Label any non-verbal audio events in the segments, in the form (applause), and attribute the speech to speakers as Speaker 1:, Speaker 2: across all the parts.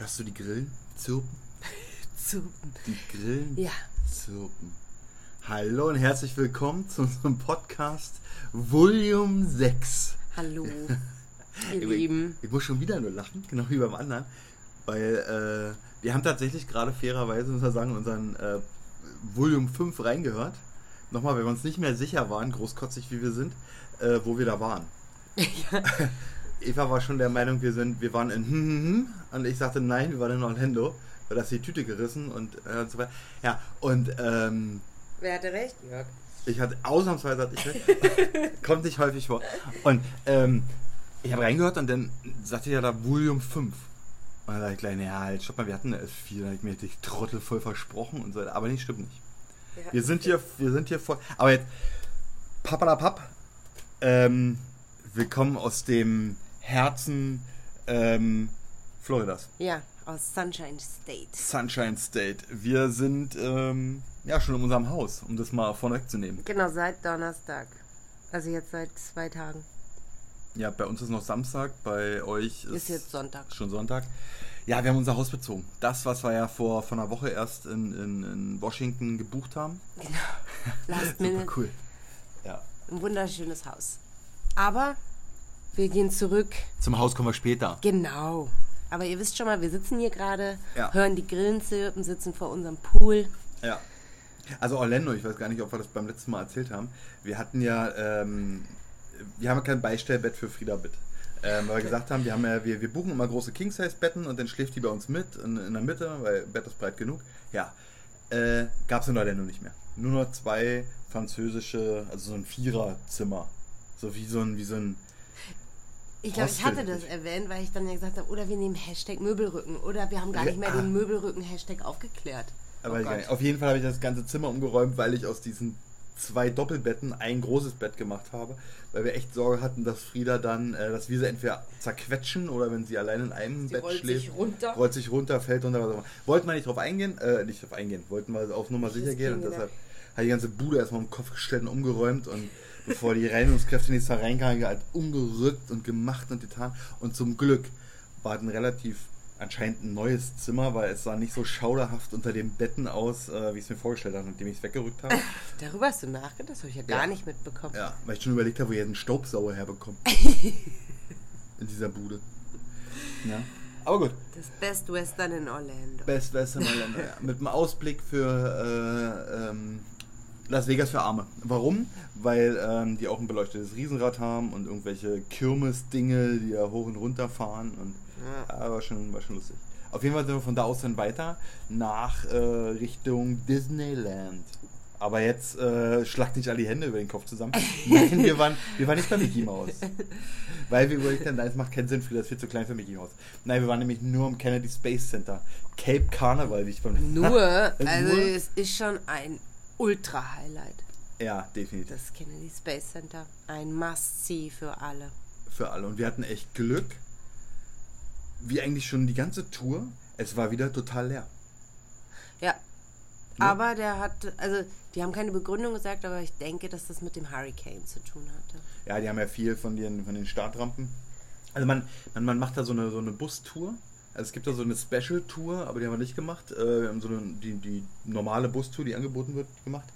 Speaker 1: Hörst du die Grillen zirpen? (laughs)
Speaker 2: Zirpen.
Speaker 1: Die Grillen
Speaker 2: Ja.
Speaker 1: zirpen. Hallo und herzlich willkommen zu unserem Podcast Volume 6.
Speaker 2: Hallo, (laughs) ihr
Speaker 1: Ich-
Speaker 2: Lieben.
Speaker 1: Ich muss schon wieder nur lachen, genau wie beim anderen. Weil äh, wir haben tatsächlich gerade fairerweise, muss man sagen, unseren äh, Volume 5 reingehört. Nochmal, weil wir uns nicht mehr sicher waren, großkotzig wie wir sind, äh, wo wir da waren. (laughs) Eva war schon der Meinung, wir sind, wir waren in hm, hm, hm, und ich sagte nein, wir waren in Orlando, weil das die Tüte gerissen und, äh, und so weiter. Ja, und ähm,
Speaker 2: Wer hatte recht? Jörg.
Speaker 1: ich hatte ausnahmsweise hatte ich recht. (laughs) kommt nicht häufig vor. Und ähm, ich habe reingehört und dann sagte ja da Volume 5. Und dann dachte ich gleich, naja, halt, stopp mal, wir hatten eine S4, da habe ich mir die Trottel voll versprochen und so weiter. Aber nee, stimmt nicht. Wir sind hier, wir sind hier voll. Aber jetzt, papalapap, ähm, willkommen aus dem Herzen ähm, Floridas.
Speaker 2: Ja, aus Sunshine State.
Speaker 1: Sunshine State. Wir sind ähm, ja schon in unserem Haus, um das mal vorneweg zu nehmen.
Speaker 2: Genau, seit Donnerstag. Also jetzt seit zwei Tagen.
Speaker 1: Ja, bei uns ist noch Samstag, bei euch ist,
Speaker 2: Ist jetzt Sonntag.
Speaker 1: schon Sonntag. Ja, wir haben unser Haus bezogen. Das, was wir ja vor, vor einer Woche erst in, in, in Washington gebucht haben. (laughs)
Speaker 2: Last
Speaker 1: Super
Speaker 2: Minute.
Speaker 1: cool. Ja.
Speaker 2: Ein wunderschönes Haus. Aber wir gehen zurück.
Speaker 1: Zum Haus kommen wir später.
Speaker 2: Genau. Aber ihr wisst schon mal, wir sitzen hier gerade,
Speaker 1: Ja.
Speaker 2: hören die Grillen zirpen, sitzen vor unserem Pool.
Speaker 1: Ja. Also Orlando, ich weiß gar nicht, ob wir das beim letzten Mal erzählt haben. Wir hatten ja, ähm, wir haben ja kein Beistellbett für Frieda Bitt. Ähm, weil wir gesagt haben, wir, haben ja, wir, wir buchen immer große King-Size-Betten und dann schläft die bei uns mit in, in der Mitte, weil Bett ist breit genug. Ja. Äh, Gab es in Orlando nicht mehr. Nur noch zwei französische, also so ein Viererzimmer. So wie so ein, wie so ein.
Speaker 2: Ich glaube, ich hatte das erwähnt, weil ich dann ja gesagt habe, oder wir nehmen Hashtag Möbelrücken. Oder wir haben gar nicht mehr den Möbelrücken-Hashtag aufgeklärt.
Speaker 1: Aber
Speaker 2: Oh.
Speaker 1: Auf jeden Fall habe ich das ganze Zimmer umgeräumt, weil ich aus diesen zwei Doppelbetten ein großes Bett gemacht habe, weil wir echt Sorge hatten, dass Frieda dann, äh, dass wir sie entweder zerquetschen oder wenn sie allein in einem
Speaker 2: Sie
Speaker 1: Bett
Speaker 2: rollt
Speaker 1: schläft,
Speaker 2: sich runter.
Speaker 1: rollt sich runter, fällt runter. Was auch immer. Wollten wir nicht drauf eingehen, äh, nicht drauf eingehen, wollten wir auf Nummer sicher gehen und deshalb hat die ganze Bude erstmal im Kopf gestellt und umgeräumt und bevor die Reinigungskräfte nicht da reinkamen, halt umgerückt und gemacht und getan und zum Glück war es ein relativ anscheinend ein neues Zimmer, weil es sah nicht so schauderhaft unter den Betten aus, äh, wie ich es mir vorgestellt habe, nachdem ich es weggerückt habe. (laughs)
Speaker 2: Darüber hast du nachgedacht? Das habe ich ja gar
Speaker 1: Ja.
Speaker 2: nicht mitbekommen.
Speaker 1: Ja, weil ich schon überlegt habe, wo ich jetzt einen Staubsauger herbekomme. (laughs) In dieser Bude. Ja. Aber gut,
Speaker 2: Das Best Western in Orlando.
Speaker 1: Best Western Orlando, ja. (laughs) Mit einem Ausblick für äh, ähm, Las Vegas für Arme. Warum? Weil ähm, die auch ein beleuchtetes Riesenrad haben und irgendwelche Kirmes-Dinge, die da hoch und runter fahren. Und ja. war, schon, war schon lustig. Auf jeden Fall sind wir von da aus dann weiter nach äh, Richtung Disneyland. Aber jetzt äh, schlagt nicht alle die Hände über den Kopf zusammen. Nein, wir waren, wir waren nicht bei Mickey Mouse. Weil wir überlegt haben, nein, es macht keinen Sinn, für das ist viel zu klein für Mickey Mouse. Nein, wir waren nämlich nur im Kennedy Space Center. Cape Carnival, wie ich beim (laughs)
Speaker 2: Nur, also es ist schon ein Ultra-Highlight.
Speaker 1: Ja, definitiv.
Speaker 2: Das Kennedy Space Center. Ein Must-See für alle.
Speaker 1: Für alle. Und wir hatten echt Glück. Wie eigentlich schon die ganze Tour. Es war wieder total leer.
Speaker 2: Ja. Aber der hat, also die haben keine Begründung gesagt, aber ich denke, dass das mit dem Hurricane zu tun hatte.
Speaker 1: Ja, die haben ja viel von den, von den Startrampen. Also man, man, man macht da so eine, so eine Bustour. Also es gibt da so eine Special-Tour, aber die haben wir nicht gemacht. Äh, wir haben so eine, die, die normale Bustour, die angeboten wird, gemacht.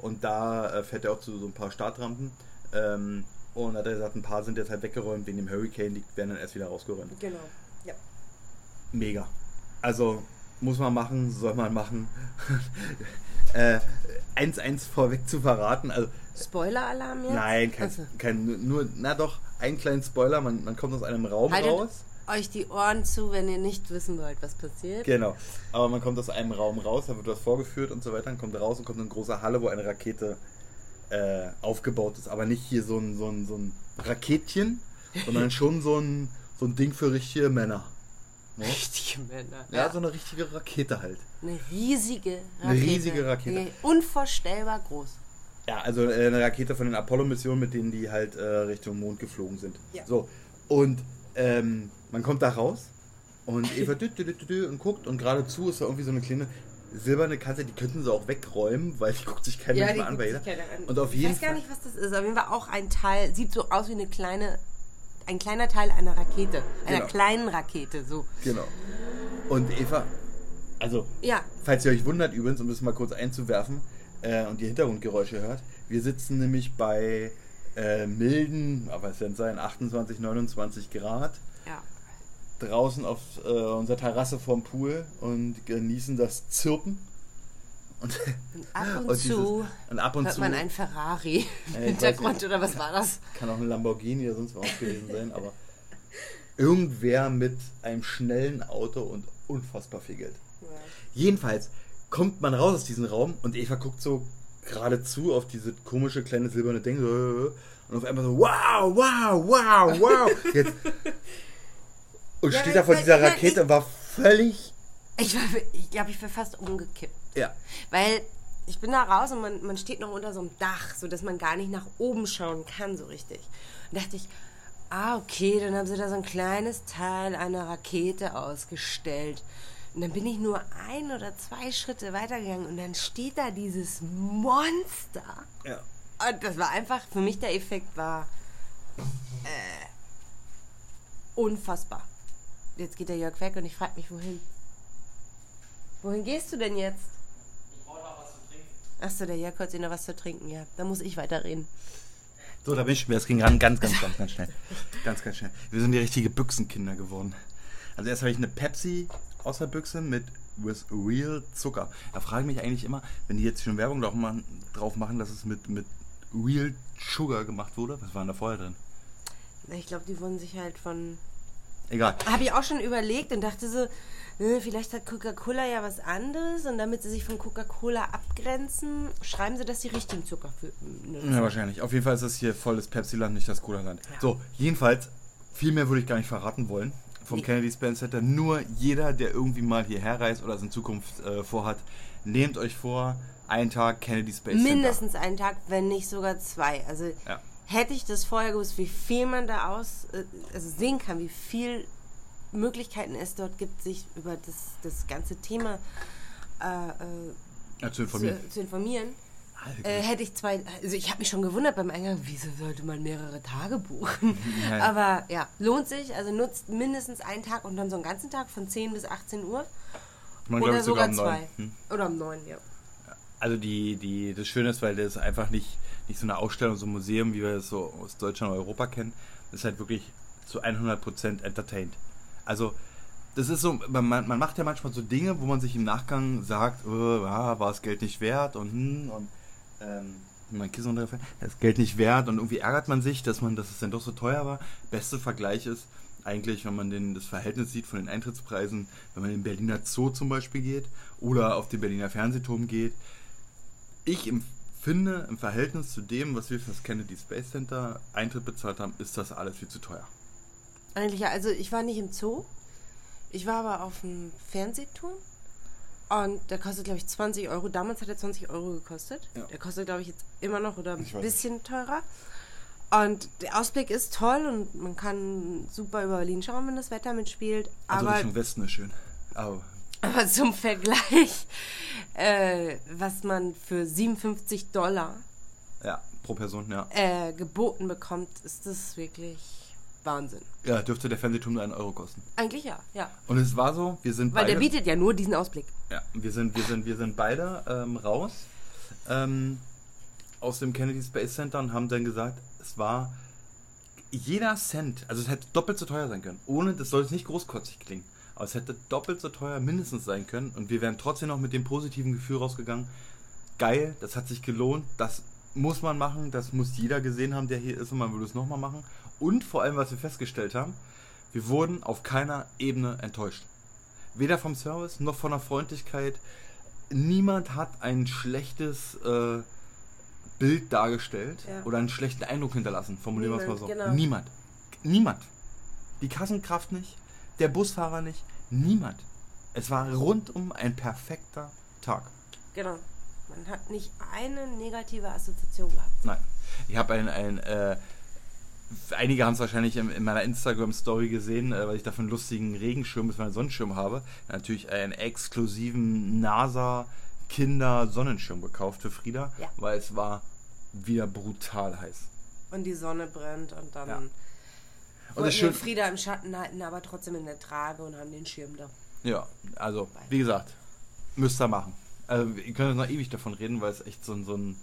Speaker 1: Und da äh, fährt er auch zu so ein paar Startrampen. Ähm, und hat er gesagt, ein paar sind jetzt halt weggeräumt wegen dem Hurricane, die werden dann erst wieder rausgeräumt.
Speaker 2: Genau. Ja.
Speaker 1: Mega. Also muss man machen, soll man machen. (laughs) äh, 1-1 vorweg zu verraten. Also
Speaker 2: Spoiler-Alarm jetzt?
Speaker 1: nein, kein,
Speaker 2: Also,
Speaker 1: kein nur, na doch, einen kleinen Spoiler, man, man kommt aus einem Raum
Speaker 2: haltet
Speaker 1: raus.
Speaker 2: Euch die Ohren zu, wenn ihr nicht wissen wollt, was passiert.
Speaker 1: Genau. Aber man kommt aus einem Raum raus, da wird was vorgeführt und so weiter, dann kommt raus und kommt in eine große Halle, wo eine Rakete äh, aufgebaut ist. Aber nicht hier so ein, so ein, so ein Raketchen, sondern (laughs) schon so ein, so ein Ding für richtige Männer. Ne?
Speaker 2: Richtige Männer.
Speaker 1: Ja, so eine richtige Rakete halt.
Speaker 2: Eine riesige Rakete.
Speaker 1: Eine riesige Rakete.
Speaker 2: Unvorstellbar groß.
Speaker 1: Ja, also äh, eine Rakete von den Apollo-Missionen, mit denen die halt äh, Richtung Mond geflogen sind.
Speaker 2: Ja.
Speaker 1: So. Und ähm, man kommt da raus und Eva dü, dü, dü, und guckt und geradezu ist da irgendwie so eine kleine silberne Katze, die könnten sie auch wegräumen, weil die guckt sich kein Mensch mehr an bei jeder. Und auf
Speaker 2: ich
Speaker 1: jeden
Speaker 2: weiß gar
Speaker 1: Fall.
Speaker 2: nicht, was das ist. Auf jeden Fall auch ein Teil, sieht so aus wie eine kleine, ein kleiner Teil einer Rakete. Einer
Speaker 1: Genau.
Speaker 2: kleinen Rakete, so.
Speaker 1: Genau. Und Eva, also,
Speaker 2: Ja,
Speaker 1: falls ihr euch wundert übrigens, um das mal kurz einzuwerfen äh, und die Hintergrundgeräusche hört, wir sitzen nämlich bei äh, milden, aber es werden sein, 28, 29 Grad
Speaker 2: ja.
Speaker 1: draußen auf äh, unserer Terrasse vorm Pool und genießen das Zirpen. Und,
Speaker 2: Und ab und, (laughs)
Speaker 1: und
Speaker 2: zu
Speaker 1: dieses- und ab und
Speaker 2: hört
Speaker 1: zu
Speaker 2: man ein Ferrari
Speaker 1: Ja,
Speaker 2: im Hintergrund
Speaker 1: nicht.
Speaker 2: oder was war das?
Speaker 1: kann auch ein Lamborghini oder sonst was gewesen sein, aber irgendwer mit einem schnellen Auto und unfassbar viel Geld. Jedenfalls kommt man raus aus diesem Raum und Eva guckt so geradezu auf diese komische kleine silberne Ding so, und auf einmal so wow, wow, wow, wow. (laughs) Jetzt, und
Speaker 2: Ja,
Speaker 1: steht da vor dieser
Speaker 2: nein,
Speaker 1: Rakete
Speaker 2: ich-
Speaker 1: und war völlig
Speaker 2: Ich, war, ich glaube, ich wäre fast umgekippt.
Speaker 1: ja.
Speaker 2: Weil ich bin da raus und man, man steht noch unter so einem Dach, sodass man gar nicht nach oben schauen kann so richtig. Und dachte ich, ah, okay, dann haben sie da so ein kleines Teil einer Rakete ausgestellt. Und dann bin ich nur ein oder zwei Schritte weitergegangen und dann steht da dieses Monster.
Speaker 1: ja.
Speaker 2: Und das war einfach, für mich der Effekt war äh, unfassbar. Jetzt geht der Jörg weg und ich frage mich, wohin? Wohin gehst du denn jetzt? Achso, der Jörg holt sich noch was zu trinken, ja. Da muss ich weiterreden.
Speaker 1: So, da bin ich. Es ging ran ganz, ganz, ganz, ganz schnell. Ganz, ganz schnell. Wir sind die richtige Büchsenkinder geworden. Also erst habe ich eine Pepsi aus der Büchse mit with real Zucker. Da frage ich mich eigentlich immer, wenn die jetzt schon Werbung drauf machen, dass es mit, mit real Sugar gemacht wurde. Was war denn da vorher drin?
Speaker 2: Ich glaube, die wurden sich halt von.
Speaker 1: Egal.
Speaker 2: Habe ich auch schon überlegt und dachte so, äh, vielleicht hat Coca-Cola ja was anderes und damit sie sich von Coca-Cola abgrenzen, schreiben sie, dass die richtigen Zucker für. ne,
Speaker 1: Ja, wahrscheinlich. Auf jeden Fall ist das hier volles Pepsi-Land, nicht das Cola-Land. So, jedenfalls, viel mehr würde ich gar nicht verraten wollen vom. Kennedy Space Center. Nur jeder, der irgendwie mal hierher reist oder es in Zukunft äh, vorhat, nehmt euch vor, einen Tag Kennedy Space Center.
Speaker 2: Mindestens einen Tag, wenn nicht sogar zwei. Also
Speaker 1: Ja.
Speaker 2: hätte ich das vorher gewusst, wie viel man da aus äh, also sehen kann, wie viel Möglichkeiten es dort gibt, sich über das, das ganze Thema äh, äh,
Speaker 1: Ja, zu informieren.
Speaker 2: zu, zu informieren.
Speaker 1: Alter,
Speaker 2: Äh, hätte ich zwei, also ich habe mich schon gewundert beim Eingang, wieso sollte man mehrere Tage buchen? (laughs)
Speaker 1: Ja.
Speaker 2: Aber ja, lohnt sich, also nutzt mindestens einen Tag und dann so einen ganzen Tag von 10 bis 18 Uhr.
Speaker 1: Man
Speaker 2: Oder
Speaker 1: glaubt
Speaker 2: sogar
Speaker 1: um
Speaker 2: zwei.
Speaker 1: Hm.
Speaker 2: Oder um 9, ja.
Speaker 1: Also die, die, das Schöne ist, weil das einfach nicht, nicht so eine Ausstellung, so ein Museum, wie wir es so aus Deutschland und Europa kennen. Das ist halt wirklich zu 100% entertained. Also das ist so, man, man macht ja manchmal so Dinge, wo man sich im Nachgang sagt, äh, ja, war das Geld nicht wert und hm, und ähm, mein Kissen runtergefallen, das Geld nicht wert und irgendwie ärgert man sich, dass man, dass es dann doch so teuer war. Beste Vergleich ist eigentlich, wenn man den, das Verhältnis sieht von den Eintrittspreisen, wenn man in den Berliner Zoo zum Beispiel geht oder auf den Berliner Fernsehturm geht. Ich empfinde im Verhältnis zu dem, was wir für das Kennedy Space Center Eintritt bezahlt haben, ist das alles viel zu teuer.
Speaker 2: Eigentlich ja, also ich war nicht im Zoo. Ich war aber auf dem Fernsehturm. Und der kostet, glaube ich, 20 Euro. Damals hat er 20 Euro gekostet.
Speaker 1: Ja.
Speaker 2: Der kostet, glaube ich, jetzt immer noch oder ein bisschen teurer. Und der Ausblick ist toll und man kann super über Berlin schauen, wenn das Wetter mitspielt.
Speaker 1: Also
Speaker 2: aber,
Speaker 1: Richtung Westen ist schön. Aber
Speaker 2: aber zum Vergleich, äh, was man für 57 Dollar
Speaker 1: ja, pro Person, ja.
Speaker 2: äh, geboten bekommt, ist das wirklich Wahnsinn.
Speaker 1: Ja, dürfte der Fernsehturm nur einen Euro kosten.
Speaker 2: Eigentlich ja, ja.
Speaker 1: Und es war so, wir sind
Speaker 2: Weil
Speaker 1: beide...
Speaker 2: der bietet ja nur diesen Ausblick.
Speaker 1: Ja, wir sind, wir sind, wir sind beide ähm, raus ähm, aus dem Kennedy Space Center und haben dann gesagt, es war jeder Cent, also es hätte doppelt so teuer sein können. Ohne, das soll jetzt nicht großkotzig klingen, aber es hätte doppelt so teuer mindestens sein können und wir wären trotzdem noch mit dem positiven Gefühl rausgegangen. Geil, das hat sich gelohnt, das muss man machen, das muss jeder gesehen haben, der hier ist und man würde es nochmal machen. Und vor allem, was wir festgestellt haben, wir wurden auf keiner Ebene enttäuscht. Weder vom Service noch von der Freundlichkeit. Niemand hat ein schlechtes äh, Bild dargestellt
Speaker 2: Ja.
Speaker 1: oder einen schlechten Eindruck hinterlassen. Formulieren wir es mal
Speaker 2: Niemand,
Speaker 1: so.
Speaker 2: genau.
Speaker 1: Niemand. Niemand. Die Kassenkraft nicht, der Busfahrer nicht, niemand. Es war rundum ein perfekter Tag.
Speaker 2: Genau. Man hat nicht eine negative Assoziation gehabt.
Speaker 1: Nein. Ich habe ein, ein äh, einige haben es wahrscheinlich in, in meiner Instagram-Story gesehen, äh, weil ich dafür einen lustigen Regenschirm bis einen Sonnenschirm habe. Natürlich einen exklusiven NASA-Kinder-Sonnenschirm gekauft für Frieda,
Speaker 2: Ja.
Speaker 1: weil es war wieder brutal heiß.
Speaker 2: Und die Sonne brennt und dann
Speaker 1: Ja. Und das
Speaker 2: wir
Speaker 1: schön,
Speaker 2: Frieda im Schatten halten, aber trotzdem in der Trage und haben den Schirm da.
Speaker 1: Ja, also, wie gesagt, müsst ihr machen. Also, ihr könnt noch ewig davon reden, weil es echt so, so ein.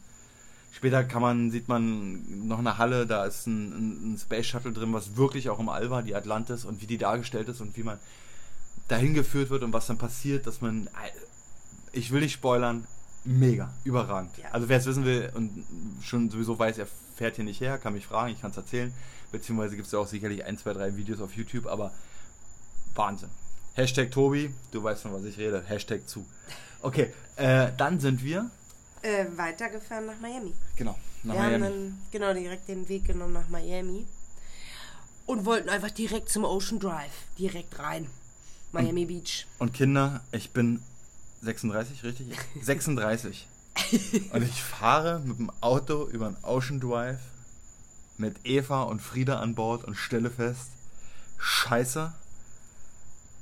Speaker 1: Später kann man, sieht man noch eine Halle, da ist ein, ein, Space Shuttle drin, was wirklich auch im All war, die Atlantis und wie die dargestellt ist und wie man dahin geführt wird und was dann passiert, dass man. Ich will nicht spoilern, mega, überragend.
Speaker 2: Ja.
Speaker 1: Also wer es wissen will und schon sowieso weiß, er fährt hier nicht her, kann mich fragen, ich kann es erzählen. Beziehungsweise gibt es ja auch sicherlich ein, zwei, drei Videos auf YouTube, aber Wahnsinn. Hashtag Tobi, du weißt von was ich rede. Hashtag zu. Okay, äh, dann sind wir,
Speaker 2: Äh, weitergefahren nach Miami.
Speaker 1: genau, nach
Speaker 2: wir haben
Speaker 1: Miami.
Speaker 2: dann genau direkt den Weg genommen nach Miami und wollten einfach direkt zum Ocean Drive, direkt rein. Miami Beach.
Speaker 1: Und Kinder, ich bin 36, richtig? (laughs) 36. und ich fahre mit dem Auto über den Ocean Drive mit Eva und Frieda an Bord und stelle fest, scheiße,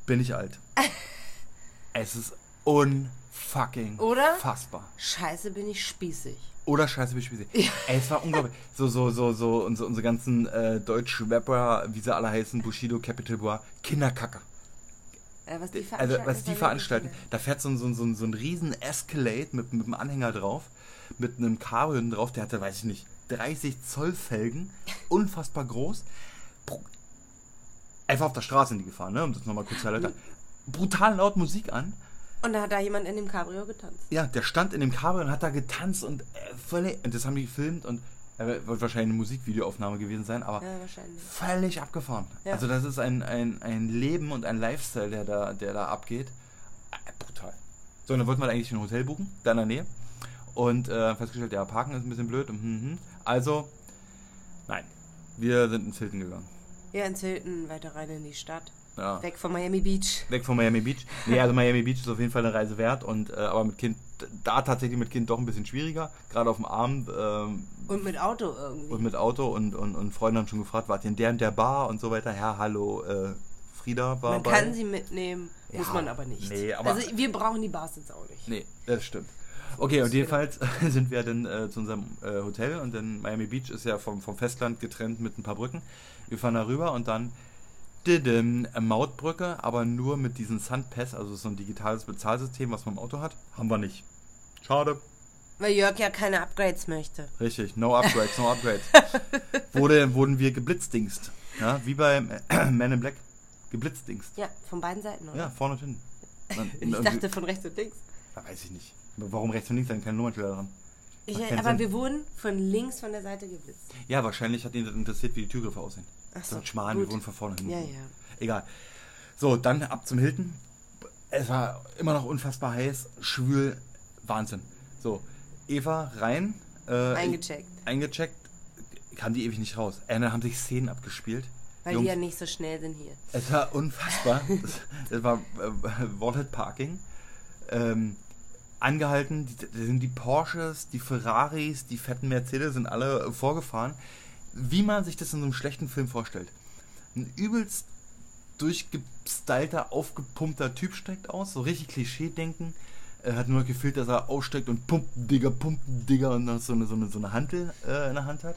Speaker 1: bin ich alt. (laughs) es ist unfucking
Speaker 2: Oder?
Speaker 1: fassbar.
Speaker 2: Scheiße, bin ich spießig.
Speaker 1: Oder Scheiße, wie Spieße. Ey, es war unglaublich. So, so, so, so, unsere, unsere ganzen äh, Deutsch-Rapper, wie sie alle heißen, Bushido, Capital Bra, Kinderkacker.
Speaker 2: Äh, was die
Speaker 1: Also,
Speaker 2: veranstalten,
Speaker 1: was
Speaker 2: ist
Speaker 1: die
Speaker 2: ja
Speaker 1: veranstalten, da fährt so ein, so ein, so ein, so ein riesen Escalade mit, mit einem Anhänger drauf, mit einem hinten drauf, der hatte, weiß ich nicht, 30 Zoll Felgen, (laughs) unfassbar groß. Einfach auf der Straße sind die gefahren, ne? um das nochmal kurz zu erläutern. Brutal laut Musik an.
Speaker 2: Und da hat da jemand in dem Cabrio getanzt.
Speaker 1: Ja, der stand in dem Cabrio und hat da getanzt und äh, völlig, und das haben die gefilmt und äh, wird wahrscheinlich eine Musikvideoaufnahme gewesen sein, aber
Speaker 2: Ja,
Speaker 1: völlig abgefahren.
Speaker 2: Ja.
Speaker 1: Also das ist ein, ein, ein Leben und ein Lifestyle, der da, der da abgeht. Äh, brutal. So, und dann wollten wir eigentlich ein Hotel buchen, da in der Nähe. Und äh, festgestellt, ja, parken ist ein bisschen blöd. Und, hm, hm. Also, nein, wir sind ins Hilton gegangen.
Speaker 2: Ja, in Hilton weiter rein in die Stadt.
Speaker 1: Ja.
Speaker 2: Weg von Miami Beach.
Speaker 1: Weg von Miami Beach. Nee, also Miami Beach ist auf jeden Fall eine Reise wert. Und, äh, aber mit Kind, da tatsächlich mit Kind doch ein bisschen schwieriger. Gerade auf dem Abend. Ähm,
Speaker 2: Und mit Auto irgendwie.
Speaker 1: und mit Auto und, und, und Freunde haben schon gefragt, wart ihr in der und der Bar und so weiter. Ja, hallo, äh, Frieda war
Speaker 2: man
Speaker 1: bei.
Speaker 2: kann sie mitnehmen, muss
Speaker 1: Ja,
Speaker 2: man aber nicht.
Speaker 1: nee, aber-
Speaker 2: also wir brauchen die Bars jetzt auch nicht.
Speaker 1: Nee, das stimmt. Okay, und jedenfalls (laughs) sind wir dann äh, zu unserem äh, Hotel und dann Miami Beach ist ja vom, vom Festland getrennt mit ein paar Brücken. Wir fahren da rüber und dann didim, Mautbrücke, aber nur mit diesem Sunpass, also so ein digitales Bezahlsystem, was man im Auto hat, haben wir nicht. Schade.
Speaker 2: Weil Jörg ja keine Upgrades möchte.
Speaker 1: Richtig, no upgrades, no (laughs) upgrades. Wurde, wurden wir geblitzdingst. Ja, wie beim äh, (clears throat) Man in Black. Geblitzdingst.
Speaker 2: Ja, von beiden Seiten, oder?
Speaker 1: Ja, vorne und hinten. (laughs)
Speaker 2: Ich dachte von rechts und links.
Speaker 1: Ja, weiß ich nicht. Warum rechts und links, dann keine Nummernschilder dran?
Speaker 2: Ich, aber
Speaker 1: Sinn.
Speaker 2: wir wurden von links von der Seite geblitzt.
Speaker 1: Ja, wahrscheinlich hat ihn das interessiert, wie die Türgriffe aussehen.
Speaker 2: Ach
Speaker 1: So
Speaker 2: so,
Speaker 1: ein Schmarrn, wir wurden von vorne hin.
Speaker 2: Ja, ja.
Speaker 1: Egal. So, dann ab zum Hilton. Es war immer noch unfassbar heiß, schwül, Wahnsinn. So, Eva rein. Äh,
Speaker 2: Eingecheckt.
Speaker 1: Eingecheckt. Kam die ewig nicht raus. Äh, dann haben sich Szenen abgespielt.
Speaker 2: Weil
Speaker 1: Jungs,
Speaker 2: die ja nicht so schnell sind hier.
Speaker 1: es war unfassbar. (laughs) das, das war äh, Wallet Parking. Ähm, angehalten, die, da sind die Porsches, die Ferraris, die fetten Mercedes sind alle vorgefahren. Wie man sich das in so einem schlechten Film vorstellt. Ein übelst durchgestylter, aufgepumpter Typ steigt aus, so richtig Klischee-Denken. Er hat nur gefühlt, dass er aussteigt und pumpt, Digger, pumpt, Digger und noch so eine, so eine, so eine Hantel äh, in der Hand hat.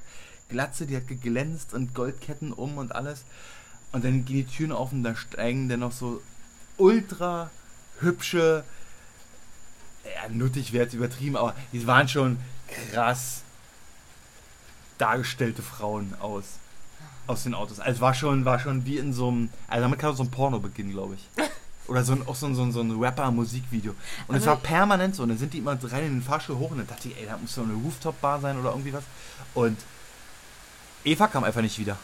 Speaker 1: Glatze, die hat geglänzt und Goldketten um und alles. Und dann gehen die Türen auf und da steigen dann noch so ultra hübsche, ja, nuttig wäre jetzt übertrieben, aber die waren schon krass dargestellte Frauen aus. Aus den Autos. Also es war schon, war schon wie in so einem, also damit kann so ein Porno beginnen, glaube ich. Oder so ein, auch so ein, so ein, so ein Rapper-Musikvideo. Und es war permanent so. Und dann sind die immer rein in den Fahrstuhl hoch und dann dachte ich, ey, da muss so eine Rooftop-Bar sein oder irgendwie was. Und Eva kam einfach nicht wieder.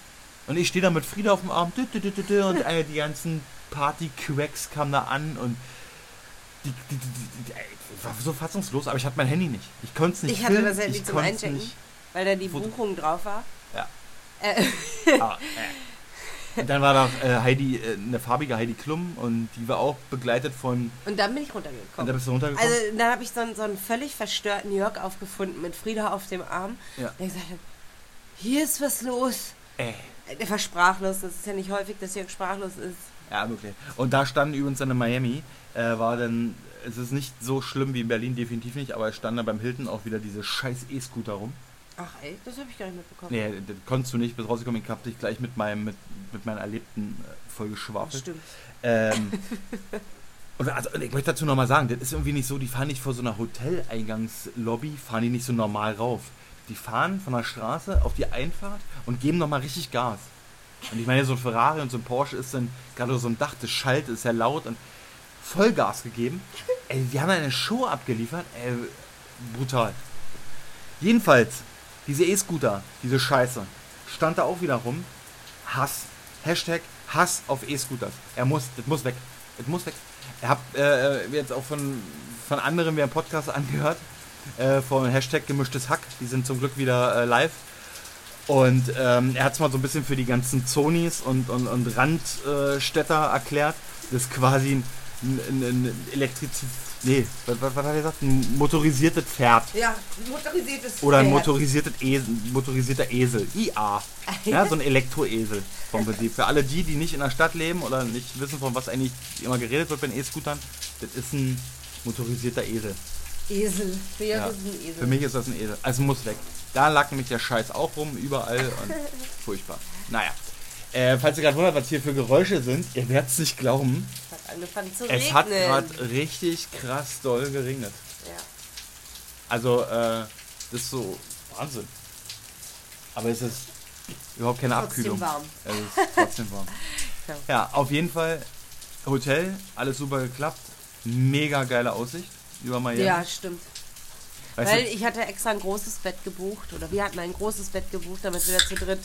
Speaker 1: Und ich stehe da mit Frieda auf dem Arm und äh, die ganzen Party-Quacks kamen da an und die, die, die, die, war so fassungslos, aber ich hatte mein Handy nicht. Ich konnte es nicht
Speaker 2: Ich hatte das Handy zum Einchecken,
Speaker 1: nicht.
Speaker 2: Weil da die
Speaker 1: Foto-
Speaker 2: Buchung drauf war.
Speaker 1: Ja.
Speaker 2: Äh,
Speaker 1: Aber, (laughs) äh. Und dann war da äh, Heidi, äh, eine farbige Heidi Klum und die war auch begleitet von.
Speaker 2: und dann bin ich
Speaker 1: Und da
Speaker 2: runtergekommen.
Speaker 1: bist du runtergekommen?
Speaker 2: Also da habe ich so einen, so einen völlig verstörten Jörg aufgefunden mit Frieda auf dem Arm,
Speaker 1: Ja.
Speaker 2: der gesagt hat, hier ist was los.
Speaker 1: äh,
Speaker 2: Der war sprachlos, das ist ja nicht häufig, dass Jörg sprachlos ist.
Speaker 1: ja, wirklich. Und da standen übrigens dann in Miami, äh, war dann. Es ist nicht so schlimm wie in Berlin, definitiv nicht, aber es standen da beim Hilton auch wieder diese scheiß E-Scooter rum.
Speaker 2: Ach ey, das habe ich gar nicht mitbekommen.
Speaker 1: Nee, das konntest du nicht bis rausgekommen. Ich hab dich gleich mit meinem, mit, mit meinem Erlebten äh, voll geschwafelt.
Speaker 2: Stimmt.
Speaker 1: Ähm, (laughs) Und also, ich möchte dazu nochmal sagen, das ist irgendwie nicht so, die fahren nicht vor so einer Hoteleingangslobby, fahren die nicht so normal rauf. Die fahren von der Straße auf die Einfahrt und geben nochmal richtig Gas. Und ich meine, so ein Ferrari und so ein Porsche ist dann gerade so ein Dach, das schaltet, ist ja laut und Vollgas gegeben. (laughs) Ey, die haben eine Show abgeliefert. Ey, brutal. Jedenfalls, diese E-Scooter, diese Scheiße, stand da auch wieder rum. Hass. Hashtag Hass auf E-Scooters. Er muss, das muss weg. Es muss weg. Ich habe äh, jetzt auch von, von anderen mir einen Podcast (laughs) angehört, äh, von Hashtag gemischtes Hack. Die sind zum Glück wieder äh, live. Und ähm, er hat es mal so ein bisschen für die ganzen Zonis und, und, und Randstädter erklärt. Das ist quasi ein, ein, ein Elektriz... Nee, was, was, was hat er gesagt? Ein motorisiertes Pferd.
Speaker 2: Ja, motorisiertes
Speaker 1: Oder ein
Speaker 2: Pferd.
Speaker 1: motorisiertes Esel, motorisierter Esel. IA. (laughs) Ja, so ein Elektroesel vom Prinzip. Für alle die, die nicht in der Stadt leben oder nicht wissen, von was eigentlich immer geredet wird bei E-Scootern, das ist ein motorisierter Esel.
Speaker 2: Esel. Für ja. Ein Esel.
Speaker 1: Für mich ist das ein Esel. Also muss weg. Da lag nämlich der Scheiß auch rum, überall und (laughs) furchtbar. Naja. Äh, falls ihr gerade wundert, was hier für Geräusche sind, ihr werdet es nicht glauben.
Speaker 2: Es hat angefangen zu
Speaker 1: Es
Speaker 2: regnen.
Speaker 1: hat gerade richtig krass doll geregnet.
Speaker 2: ja.
Speaker 1: Also, äh, das ist so Wahnsinn. Aber es ist überhaupt keine
Speaker 2: Trotzdem
Speaker 1: Abkühlung.
Speaker 2: warm.
Speaker 1: Es ist trotzdem warm. (laughs)
Speaker 2: Ja.
Speaker 1: ja, auf jeden Fall Hotel, alles super geklappt. Mega geile Aussicht über Miami.
Speaker 2: ja, stimmt.
Speaker 1: weißt
Speaker 2: Weil
Speaker 1: du,
Speaker 2: ich hatte extra ein großes Bett gebucht oder wir hatten ein großes Bett gebucht, damit wir da zu dritt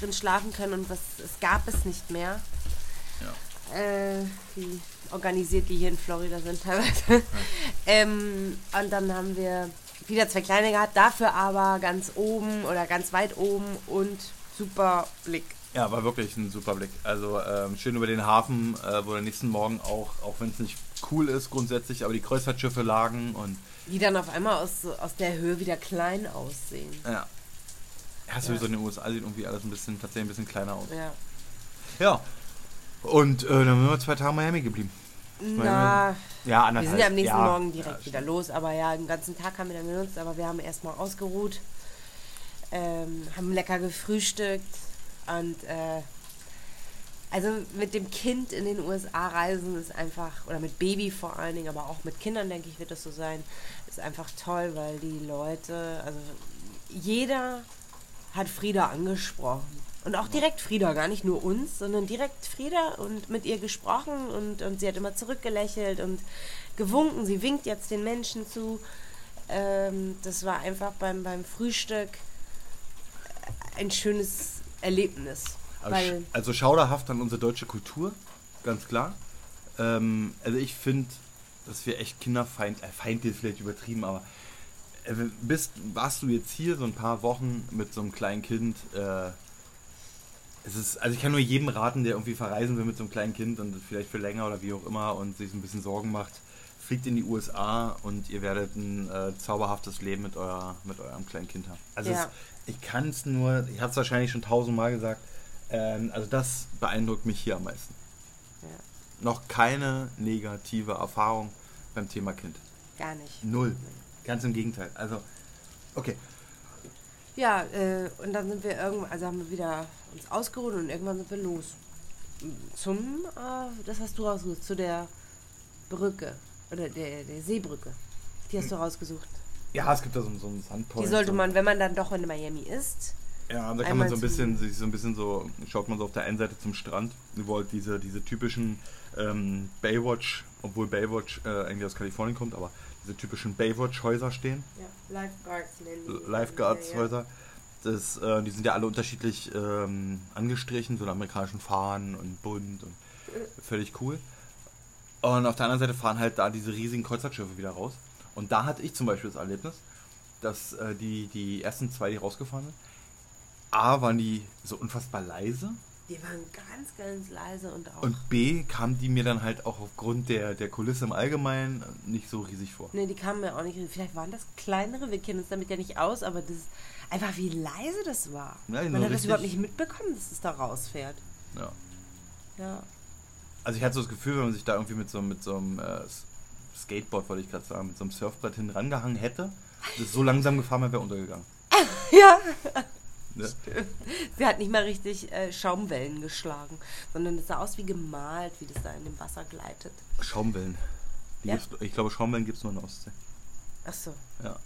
Speaker 2: drin schlafen können und was es gab es nicht mehr. Äh, wie organisiert die hier in Florida sind teilweise. ähm, und dann haben wir wieder zwei kleine gehabt, dafür aber ganz oben oder ganz weit oben und super Blick.
Speaker 1: ja, war wirklich ein super Blick. Also ähm, schön über den Hafen, äh, wo der nächsten Morgen auch, auch wenn es nicht cool ist grundsätzlich, aber die Kreuzfahrtschiffe lagen und
Speaker 2: Die dann auf einmal aus, aus der Höhe wieder klein aussehen.
Speaker 1: ja. Ja, sowieso in den USA sieht irgendwie alles ein bisschen, tatsächlich ein bisschen kleiner aus.
Speaker 2: Ja.
Speaker 1: Ja. Und äh, dann sind wir zwei Tage in Miami geblieben.
Speaker 2: Na,
Speaker 1: Ja,
Speaker 2: Wir
Speaker 1: anderthalb.
Speaker 2: sind ja am nächsten
Speaker 1: ja,
Speaker 2: Morgen direkt
Speaker 1: ja,
Speaker 2: wieder los, aber ja, den ganzen Tag haben wir dann genutzt, aber wir haben erstmal ausgeruht, ähm, haben lecker gefrühstückt und äh, also mit dem Kind in den USA reisen ist einfach, oder mit Baby vor allen Dingen, aber auch mit Kindern, denke ich, wird das so sein, ist einfach toll, weil die Leute, also jeder hat Frieda angesprochen. Und auch direkt Frieda, gar nicht nur uns, sondern direkt Frieda und mit ihr gesprochen und, und sie hat immer zurückgelächelt und gewunken. Sie winkt jetzt den Menschen zu. Ähm, das war einfach beim, beim Frühstück ein schönes Erlebnis.
Speaker 1: Also, sch- also schauderhaft an unsere deutsche Kultur, ganz klar. Ähm, also ich finde, dass wir echt kinderfeind, äh, Feind ist vielleicht übertrieben, aber äh, bist, warst du jetzt hier so ein paar Wochen mit so einem kleinen Kind, äh, es ist, also ich kann nur jedem raten, der irgendwie verreisen will mit so einem kleinen Kind und vielleicht für länger oder wie auch immer und sich ein bisschen Sorgen macht, fliegt in die USA und ihr werdet ein äh, zauberhaftes Leben mit, euer, mit eurem kleinen Kind haben. Also
Speaker 2: Ja.
Speaker 1: es, ich kann es nur, ich habe es wahrscheinlich schon tausendmal gesagt, ähm, also das beeindruckt mich hier am meisten.
Speaker 2: Ja.
Speaker 1: Noch keine negative Erfahrung beim Thema Kind.
Speaker 2: gar nicht.
Speaker 1: Null. Ganz im Gegenteil. Also, okay.
Speaker 2: Ja, äh, und dann sind wir irgendwann, also haben wir wieder uns ausgeruht und irgendwann sind wir los. Zum, äh, das hast du rausgesucht, zu der Brücke. Oder der, der Seebrücke. Die hast du rausgesucht.
Speaker 1: Ja, es gibt da so, so einen Sandpoint.
Speaker 2: Die sollte
Speaker 1: so.
Speaker 2: man, wenn man dann doch in Miami ist.
Speaker 1: Ja, da kann man so ein bisschen, sich so ein bisschen so, schaut man so auf der einen Seite zum Strand, wo halt diese, diese typischen ähm, Baywatch, obwohl Baywatch äh, eigentlich aus Kalifornien kommt, aber diese typischen Baywatch-Häuser stehen.
Speaker 2: Ja, Lifeguards nennen die.
Speaker 1: Lifeguards-Häuser. Das, äh, die sind ja alle unterschiedlich ähm, angestrichen, so in amerikanischen Fahnen und bunt und völlig cool. Und auf der anderen Seite fahren halt da diese riesigen Kreuzfahrtschiffe wieder raus. Und da hatte ich zum Beispiel das Erlebnis, dass äh, die, die ersten zwei, die rausgefahren sind, A, waren die so unfassbar leise
Speaker 2: Die waren ganz, ganz leise und auch.
Speaker 1: und B, kamen die mir dann halt auch aufgrund der, der Kulisse im Allgemeinen nicht so riesig vor.
Speaker 2: Ne, die kamen mir auch nicht. Vielleicht waren das kleinere, wir kennen uns damit ja nicht aus, aber das ist einfach wie leise das war.
Speaker 1: Ja,
Speaker 2: Man hat das überhaupt nicht mitbekommen, dass es da rausfährt.
Speaker 1: Ja.
Speaker 2: Ja.
Speaker 1: Also ich hatte so das Gefühl, wenn man sich da irgendwie mit so, mit so einem äh, Skateboard, wollte ich gerade sagen, mit so einem Surfbrett hin rangehangen hätte, das (laughs) ist so langsam gefahren, man wäre untergegangen. (laughs)
Speaker 2: Ja.
Speaker 1: Ne?
Speaker 2: Sie hat nicht mal richtig äh, Schaumwellen geschlagen, sondern es sah aus wie gemalt, wie das da in dem Wasser gleitet.
Speaker 1: Schaumwellen.
Speaker 2: Ja?
Speaker 1: ich glaube, Schaumwellen gibt es nur in der Ostsee.
Speaker 2: Ach so,
Speaker 1: Ja.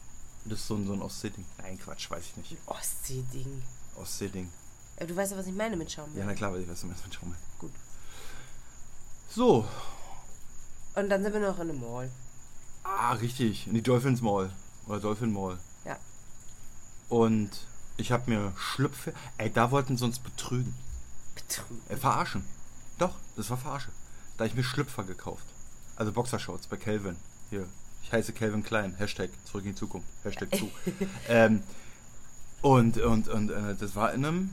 Speaker 1: Das ist so ein, so ein Ostsee-Ding. Nein, Quatsch, weiß ich nicht.
Speaker 2: Ostsee-Ding.
Speaker 1: Ostsee-Ding.
Speaker 2: Äh, Du weißt ja, was ich meine mit
Speaker 1: Ja,
Speaker 2: Schaumwellen.
Speaker 1: na klar, weiß ich, was du meinst mit Schaumwellen.
Speaker 2: Gut.
Speaker 1: So.
Speaker 2: Und dann sind wir noch in einem Mall.
Speaker 1: Ah, richtig. In die Dolphins Mall. Oder Dolphin Mall.
Speaker 2: Ja.
Speaker 1: Und ich habe mir Schlüpfe. Ey, da wollten sie uns betrügen.
Speaker 2: Betrug.
Speaker 1: Äh, verarschen. Doch, das war Verarsche. Da hab ich mir Schlüpfer gekauft. Also Boxershorts bei Calvin. Hier. Ich heiße Calvin Klein. Hashtag zurück in die Zukunft. Hashtag zu. (laughs) ähm, und und, und äh, das war in einem.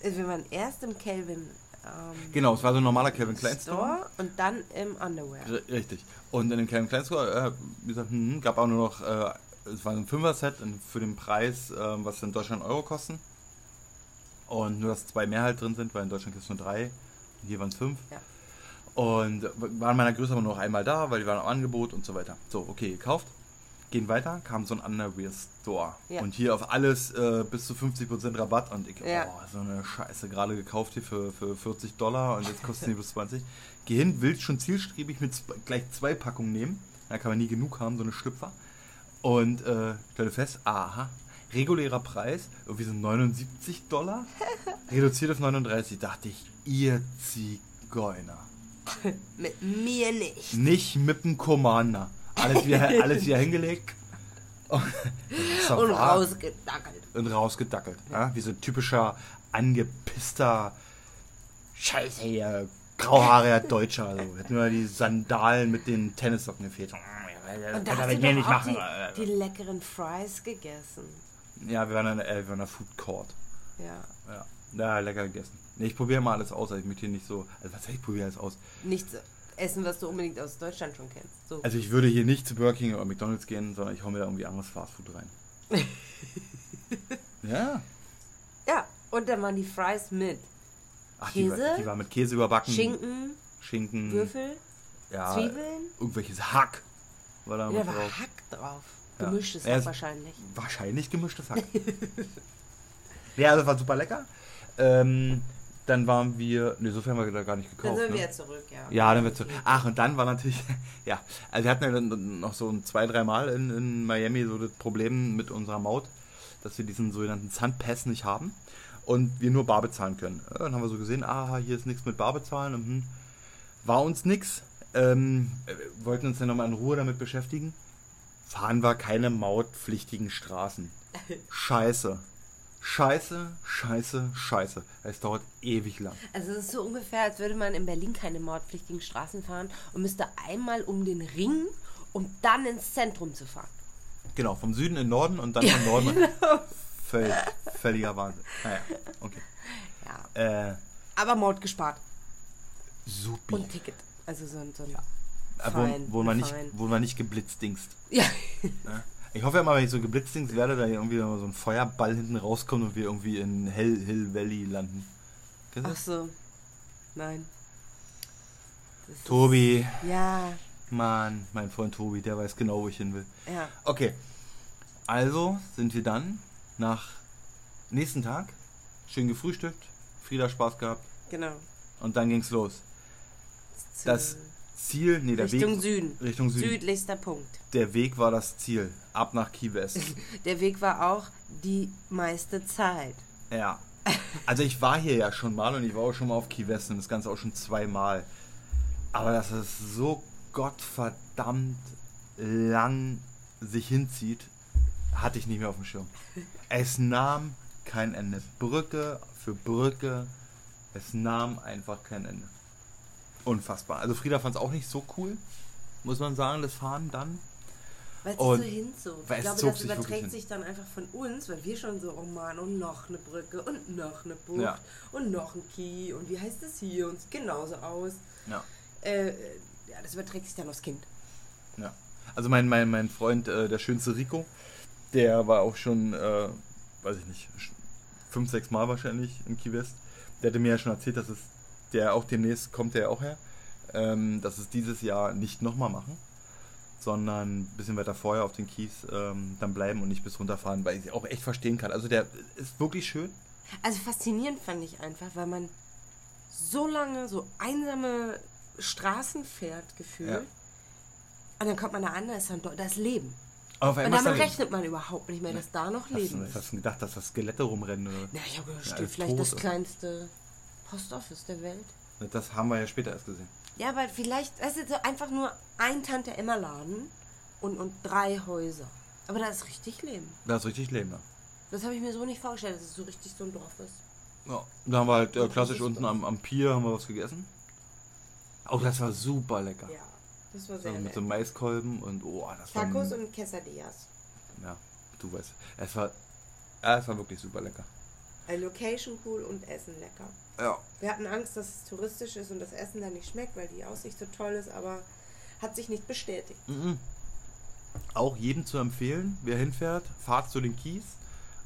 Speaker 2: Äh, Wir waren erst im Calvin ähm,
Speaker 1: Genau, es war so ein normaler Calvin Klein Store.
Speaker 2: Store und dann im Underwear.
Speaker 1: R- Richtig. Und in dem Calvin Klein Store, äh, wie gesagt, hm, gab auch nur noch, äh, es war ein Fünfer-Set für den Preis, äh, was in Deutschland Euro kosten. Und nur, dass zwei mehr halt drin sind, weil in Deutschland gibt es nur drei. Und hier waren es fünf.
Speaker 2: Ja.
Speaker 1: Und waren meiner Größe aber nur noch einmal da, weil die waren im Angebot und so weiter. So, okay, gekauft. Gehen weiter, kam so ein Underwear Store.
Speaker 2: Ja.
Speaker 1: Und hier auf alles äh, bis zu 50% Rabatt. Und ich,
Speaker 2: Ja.
Speaker 1: oh, so eine Scheiße, gerade gekauft hier für, für 40 Dollar und jetzt kosten die bis 20. Geh hin, will schon zielstrebig mit gleich zwei Packungen nehmen. Da kann man nie genug haben, so eine Schlüpfer. Und äh, stelle fest, aha, regulärer Preis, irgendwie so 79 Dollar, (laughs) reduziert auf 39. Dachte ich, ihr Zigeuner. (laughs)
Speaker 2: Mit mir nicht.
Speaker 1: Nicht mit dem Commander. Alles wieder, (laughs) alles wieder hingelegt. Und,
Speaker 2: rausgedackelt.
Speaker 1: und rausgedackelt. Ja? Wie so ein typischer angepisster Scheiße hier, grauhaariger Deutscher. Also. Hätten nur die Sandalen mit den Tennissocken gefehlt.
Speaker 2: Und
Speaker 1: Kann
Speaker 2: da hast du
Speaker 1: mir
Speaker 2: doch
Speaker 1: nicht
Speaker 2: auch
Speaker 1: machen.
Speaker 2: die, die leckeren Fries gegessen.
Speaker 1: Ja, wir waren in, äh, wir waren in der Food Court.
Speaker 2: Ja.
Speaker 1: Ja, ja lecker gegessen. Nee, ich probiere mal alles aus. Also ich möchte hier nicht so. Also was heißt, ich probiere alles aus?
Speaker 2: Nichts essen, was du unbedingt aus Deutschland schon kennst. So.
Speaker 1: Also ich würde hier nicht zu Burger King oder McDonalds gehen, sondern ich hau mir da irgendwie anderes Fastfood rein. (laughs) ja.
Speaker 2: ja, und dann waren die Fries mit
Speaker 1: Ach, die, war,
Speaker 2: Käse?
Speaker 1: die war mit Käse überbacken.
Speaker 2: Schinken,
Speaker 1: Schinken.
Speaker 2: Würfel,
Speaker 1: Ja,
Speaker 2: Zwiebeln.
Speaker 1: Irgendwelches Hack war da
Speaker 2: Da
Speaker 1: mit
Speaker 2: war
Speaker 1: drauf.
Speaker 2: Hack drauf.
Speaker 1: Ja.
Speaker 2: Gemischtes Hack wahrscheinlich.
Speaker 1: Wahrscheinlich gemischtes Hack. (laughs) ja, das war super lecker. Ähm, dann waren wir. Ne, so viel haben wir da gar nicht gekauft.
Speaker 2: Dann sind
Speaker 1: ne?
Speaker 2: wir jetzt zurück, ja.
Speaker 1: Ja, dann wird zurück. Ach, und dann war natürlich, (laughs) ja, also wir hatten ja dann noch so ein zwei, drei Mal in, in Miami so das Problem mit unserer Maut, dass wir diesen sogenannten Sandpass nicht haben und wir nur bar bezahlen können. Ja, Dann haben wir so gesehen, aha, hier ist nichts mit bar bezahlen. und, hm, War uns nix. Ähm, äh, wollten uns dann nochmal in Ruhe damit beschäftigen. Fahren wir keine mautpflichtigen Straßen. (laughs) Scheiße. Scheiße, scheiße, scheiße. Es dauert ewig lang.
Speaker 2: Also es ist so ungefähr, als würde man in Berlin keine mautpflichtigen Straßen fahren und müsste einmal um den Ring, um dann ins Zentrum zu fahren.
Speaker 1: Genau, vom Süden in den Norden und dann vom (laughs) Norden. Völlig, völliger Wahnsinn. Naja, okay.
Speaker 2: Ja.
Speaker 1: Äh,
Speaker 2: Aber Maut gespart.
Speaker 1: supi.
Speaker 2: Und Ticket. Also so ein, so ein
Speaker 1: Äh,
Speaker 2: fein,
Speaker 1: wo, wo, man nicht, wo man nicht geblitzdingst.
Speaker 2: Ja.
Speaker 1: Ne? Ich hoffe ja mal, wenn ich so geblitzdingst werde, da irgendwie so ein Feuerball hinten rauskommt und wir irgendwie in Hell Hill Valley landen.
Speaker 2: Ach so. Nein. Das ist-
Speaker 1: Tobi,
Speaker 2: Ja,
Speaker 1: Mann, mein Freund Tobi, der weiß genau, wo ich hin will.
Speaker 2: ja.
Speaker 1: Okay, also sind wir dann nach nächsten Tag schön gefrühstückt, Frieda Spaß gehabt
Speaker 2: Genau.
Speaker 1: und dann ging's los. Das Ziel, nee, der
Speaker 2: Richtung
Speaker 1: Weg,
Speaker 2: Süden.
Speaker 1: Richtung Süden.
Speaker 2: Südlichster Punkt.
Speaker 1: Der Weg war das Ziel, ab nach Key West. (laughs)
Speaker 2: Der Weg war auch die meiste Zeit.
Speaker 1: ja. Also ich war hier ja schon mal und ich war auch schon mal auf Key West und das Ganze auch schon zweimal. Aber dass es so gottverdammt lang sich hinzieht, hatte ich nicht mehr auf dem Schirm. Es nahm kein Ende. Brücke für Brücke, es nahm einfach kein Ende. Unfassbar. Also Frieda fand es auch nicht so cool, muss man sagen, das Fahren dann.
Speaker 2: Weil es
Speaker 1: Und-
Speaker 2: so hinzog. Ich glaube, das
Speaker 1: sich
Speaker 2: überträgt sich dann einfach von uns, weil wir schon so, oh Mann, und noch eine Brücke und noch eine Bucht
Speaker 1: Ja.
Speaker 2: und noch ein Key und wie heißt es hier und sieht genauso aus.
Speaker 1: Ja.
Speaker 2: Äh, ja, das überträgt sich dann aufs Kind.
Speaker 1: Ja. Also mein, mein, mein Freund, äh, der schönste Rico, der war auch schon, äh, weiß ich nicht, fünf, sechs Mal wahrscheinlich in Key West. Der hatte mir ja schon erzählt, dass es, der auch demnächst kommt der auch her, ähm, dass es dieses Jahr nicht nochmal machen. sondern ein bisschen weiter vorher auf den Kies ähm, dann bleiben und nicht bis runterfahren, weil ich sie auch echt verstehen kann. Also der ist wirklich schön.
Speaker 2: Also faszinierend fand ich einfach, weil man so lange so einsame Straßen fährt, gefühlt.
Speaker 1: Ja.
Speaker 2: Und dann kommt man da an, da ist dann dort das Leben.
Speaker 1: Aber
Speaker 2: Und damit
Speaker 1: ist da-
Speaker 2: rechnet man überhaupt nicht mehr, dass da noch
Speaker 1: Hast du,
Speaker 2: Leben
Speaker 1: hast
Speaker 2: ist.
Speaker 1: du gedacht, dass da Skelette rumrennen? Oder?
Speaker 2: Na, ich habe
Speaker 1: Ja,
Speaker 2: steht
Speaker 1: alles
Speaker 2: vielleicht das
Speaker 1: Tote.
Speaker 2: Kleinste Postoffice der Welt.
Speaker 1: Das haben wir ja später erst gesehen.
Speaker 2: Ja, aber vielleicht, weißt du, so einfach nur ein Tante-Emma-Laden und, und drei Häuser. Aber da ist richtig Leben.
Speaker 1: Da ist richtig Leben da.
Speaker 2: Das habe ich mir so nicht vorgestellt, dass es so richtig so ein Dorf ist.
Speaker 1: Ja. Da haben wir halt äh, klassisch
Speaker 2: das ist
Speaker 1: unten am, am Pier haben wir was gegessen. Auch das war super lecker.
Speaker 2: Ja, das war
Speaker 1: Also
Speaker 2: sehr
Speaker 1: mit
Speaker 2: nett.
Speaker 1: so Maiskolben und oh, das war.
Speaker 2: Tacos und Quesadillas.
Speaker 1: Ja, du weißt. Es war. Ja, es war wirklich super lecker.
Speaker 2: Location cool und Essen lecker.
Speaker 1: Ja.
Speaker 2: Wir hatten Angst, dass es touristisch ist und das Essen da nicht schmeckt, weil die Aussicht so toll ist, aber hat sich nicht bestätigt.
Speaker 1: Mhm. Auch jedem zu empfehlen, wer hinfährt, fahrt zu den Kies.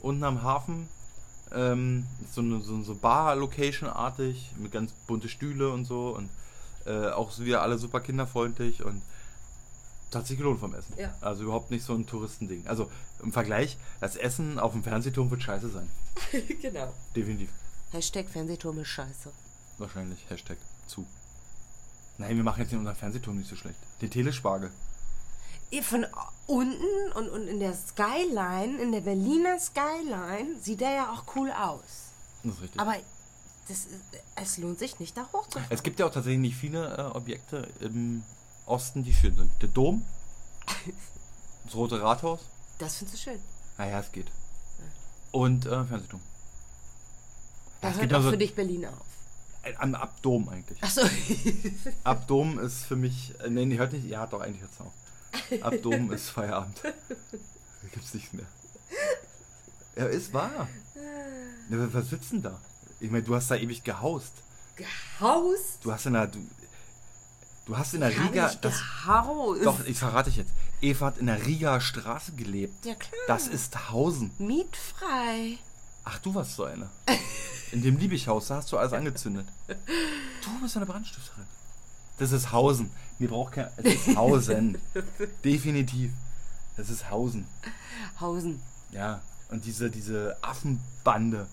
Speaker 1: Unten am Hafen ähm, ist so eine so, so Bar-Location-artig mit ganz bunte Stühle und so und äh, auch wieder alle super kinderfreundlich und hat sich gelohnt vom Essen.
Speaker 2: Ja.
Speaker 1: Also überhaupt nicht so ein Touristending. Also im Vergleich, das Essen auf dem Fernsehturm wird scheiße sein. (laughs)
Speaker 2: genau.
Speaker 1: Definitiv.
Speaker 2: Hashtag Fernsehturm ist scheiße.
Speaker 1: Wahrscheinlich. Hashtag zu. Nein, wir machen jetzt den unseren Fernsehturm nicht so schlecht. Den Telespargel.
Speaker 2: Von unten und, und in der Skyline, in der Berliner Skyline, sieht der ja auch cool aus.
Speaker 1: Das ist richtig.
Speaker 2: Aber das ist, es lohnt sich nicht, da hochzufahren.
Speaker 1: Es gibt ja auch tatsächlich nicht viele äh, Objekte im Osten, die schön sind. Der Dom, (laughs) das Rote Rathaus,
Speaker 2: Das findest du schön.
Speaker 1: naja, es geht. Und äh, Fernsehturm.
Speaker 2: Das
Speaker 1: es
Speaker 2: hört
Speaker 1: gibt
Speaker 2: auch
Speaker 1: also
Speaker 2: für dich Berlin auf.
Speaker 1: äh, am ab Dom eigentlich.
Speaker 2: Achso. (laughs)
Speaker 1: Ab Dom ist für mich, äh, nee, hört nicht, ja doch, eigentlich hört's auf. Ab Dom ist Feierabend. Da gibt's nichts mehr. Ja, ist wahr. Ja, was sitzt denn da? Ich meine, du hast da ewig gehaust.
Speaker 2: Gehaust?
Speaker 1: Du hast in der, du, du hast in der
Speaker 2: Ich habe
Speaker 1: Riga, das,
Speaker 2: gehaust.
Speaker 1: Doch, ich verrate dich jetzt. Eva hat in der Riga Straße gelebt.
Speaker 2: Ja, klar.
Speaker 1: Das ist Hausen.
Speaker 2: Mietfrei.
Speaker 1: Ach, du warst so eine. In dem Liebighaus, da hast du alles angezündet. Du bist eine Brandstifterin. Das ist Hausen. Mir braucht kein. Es ist Hausen. (laughs) Definitiv. Das ist Hausen.
Speaker 2: Hausen.
Speaker 1: Ja. Und diese, diese Affenbande.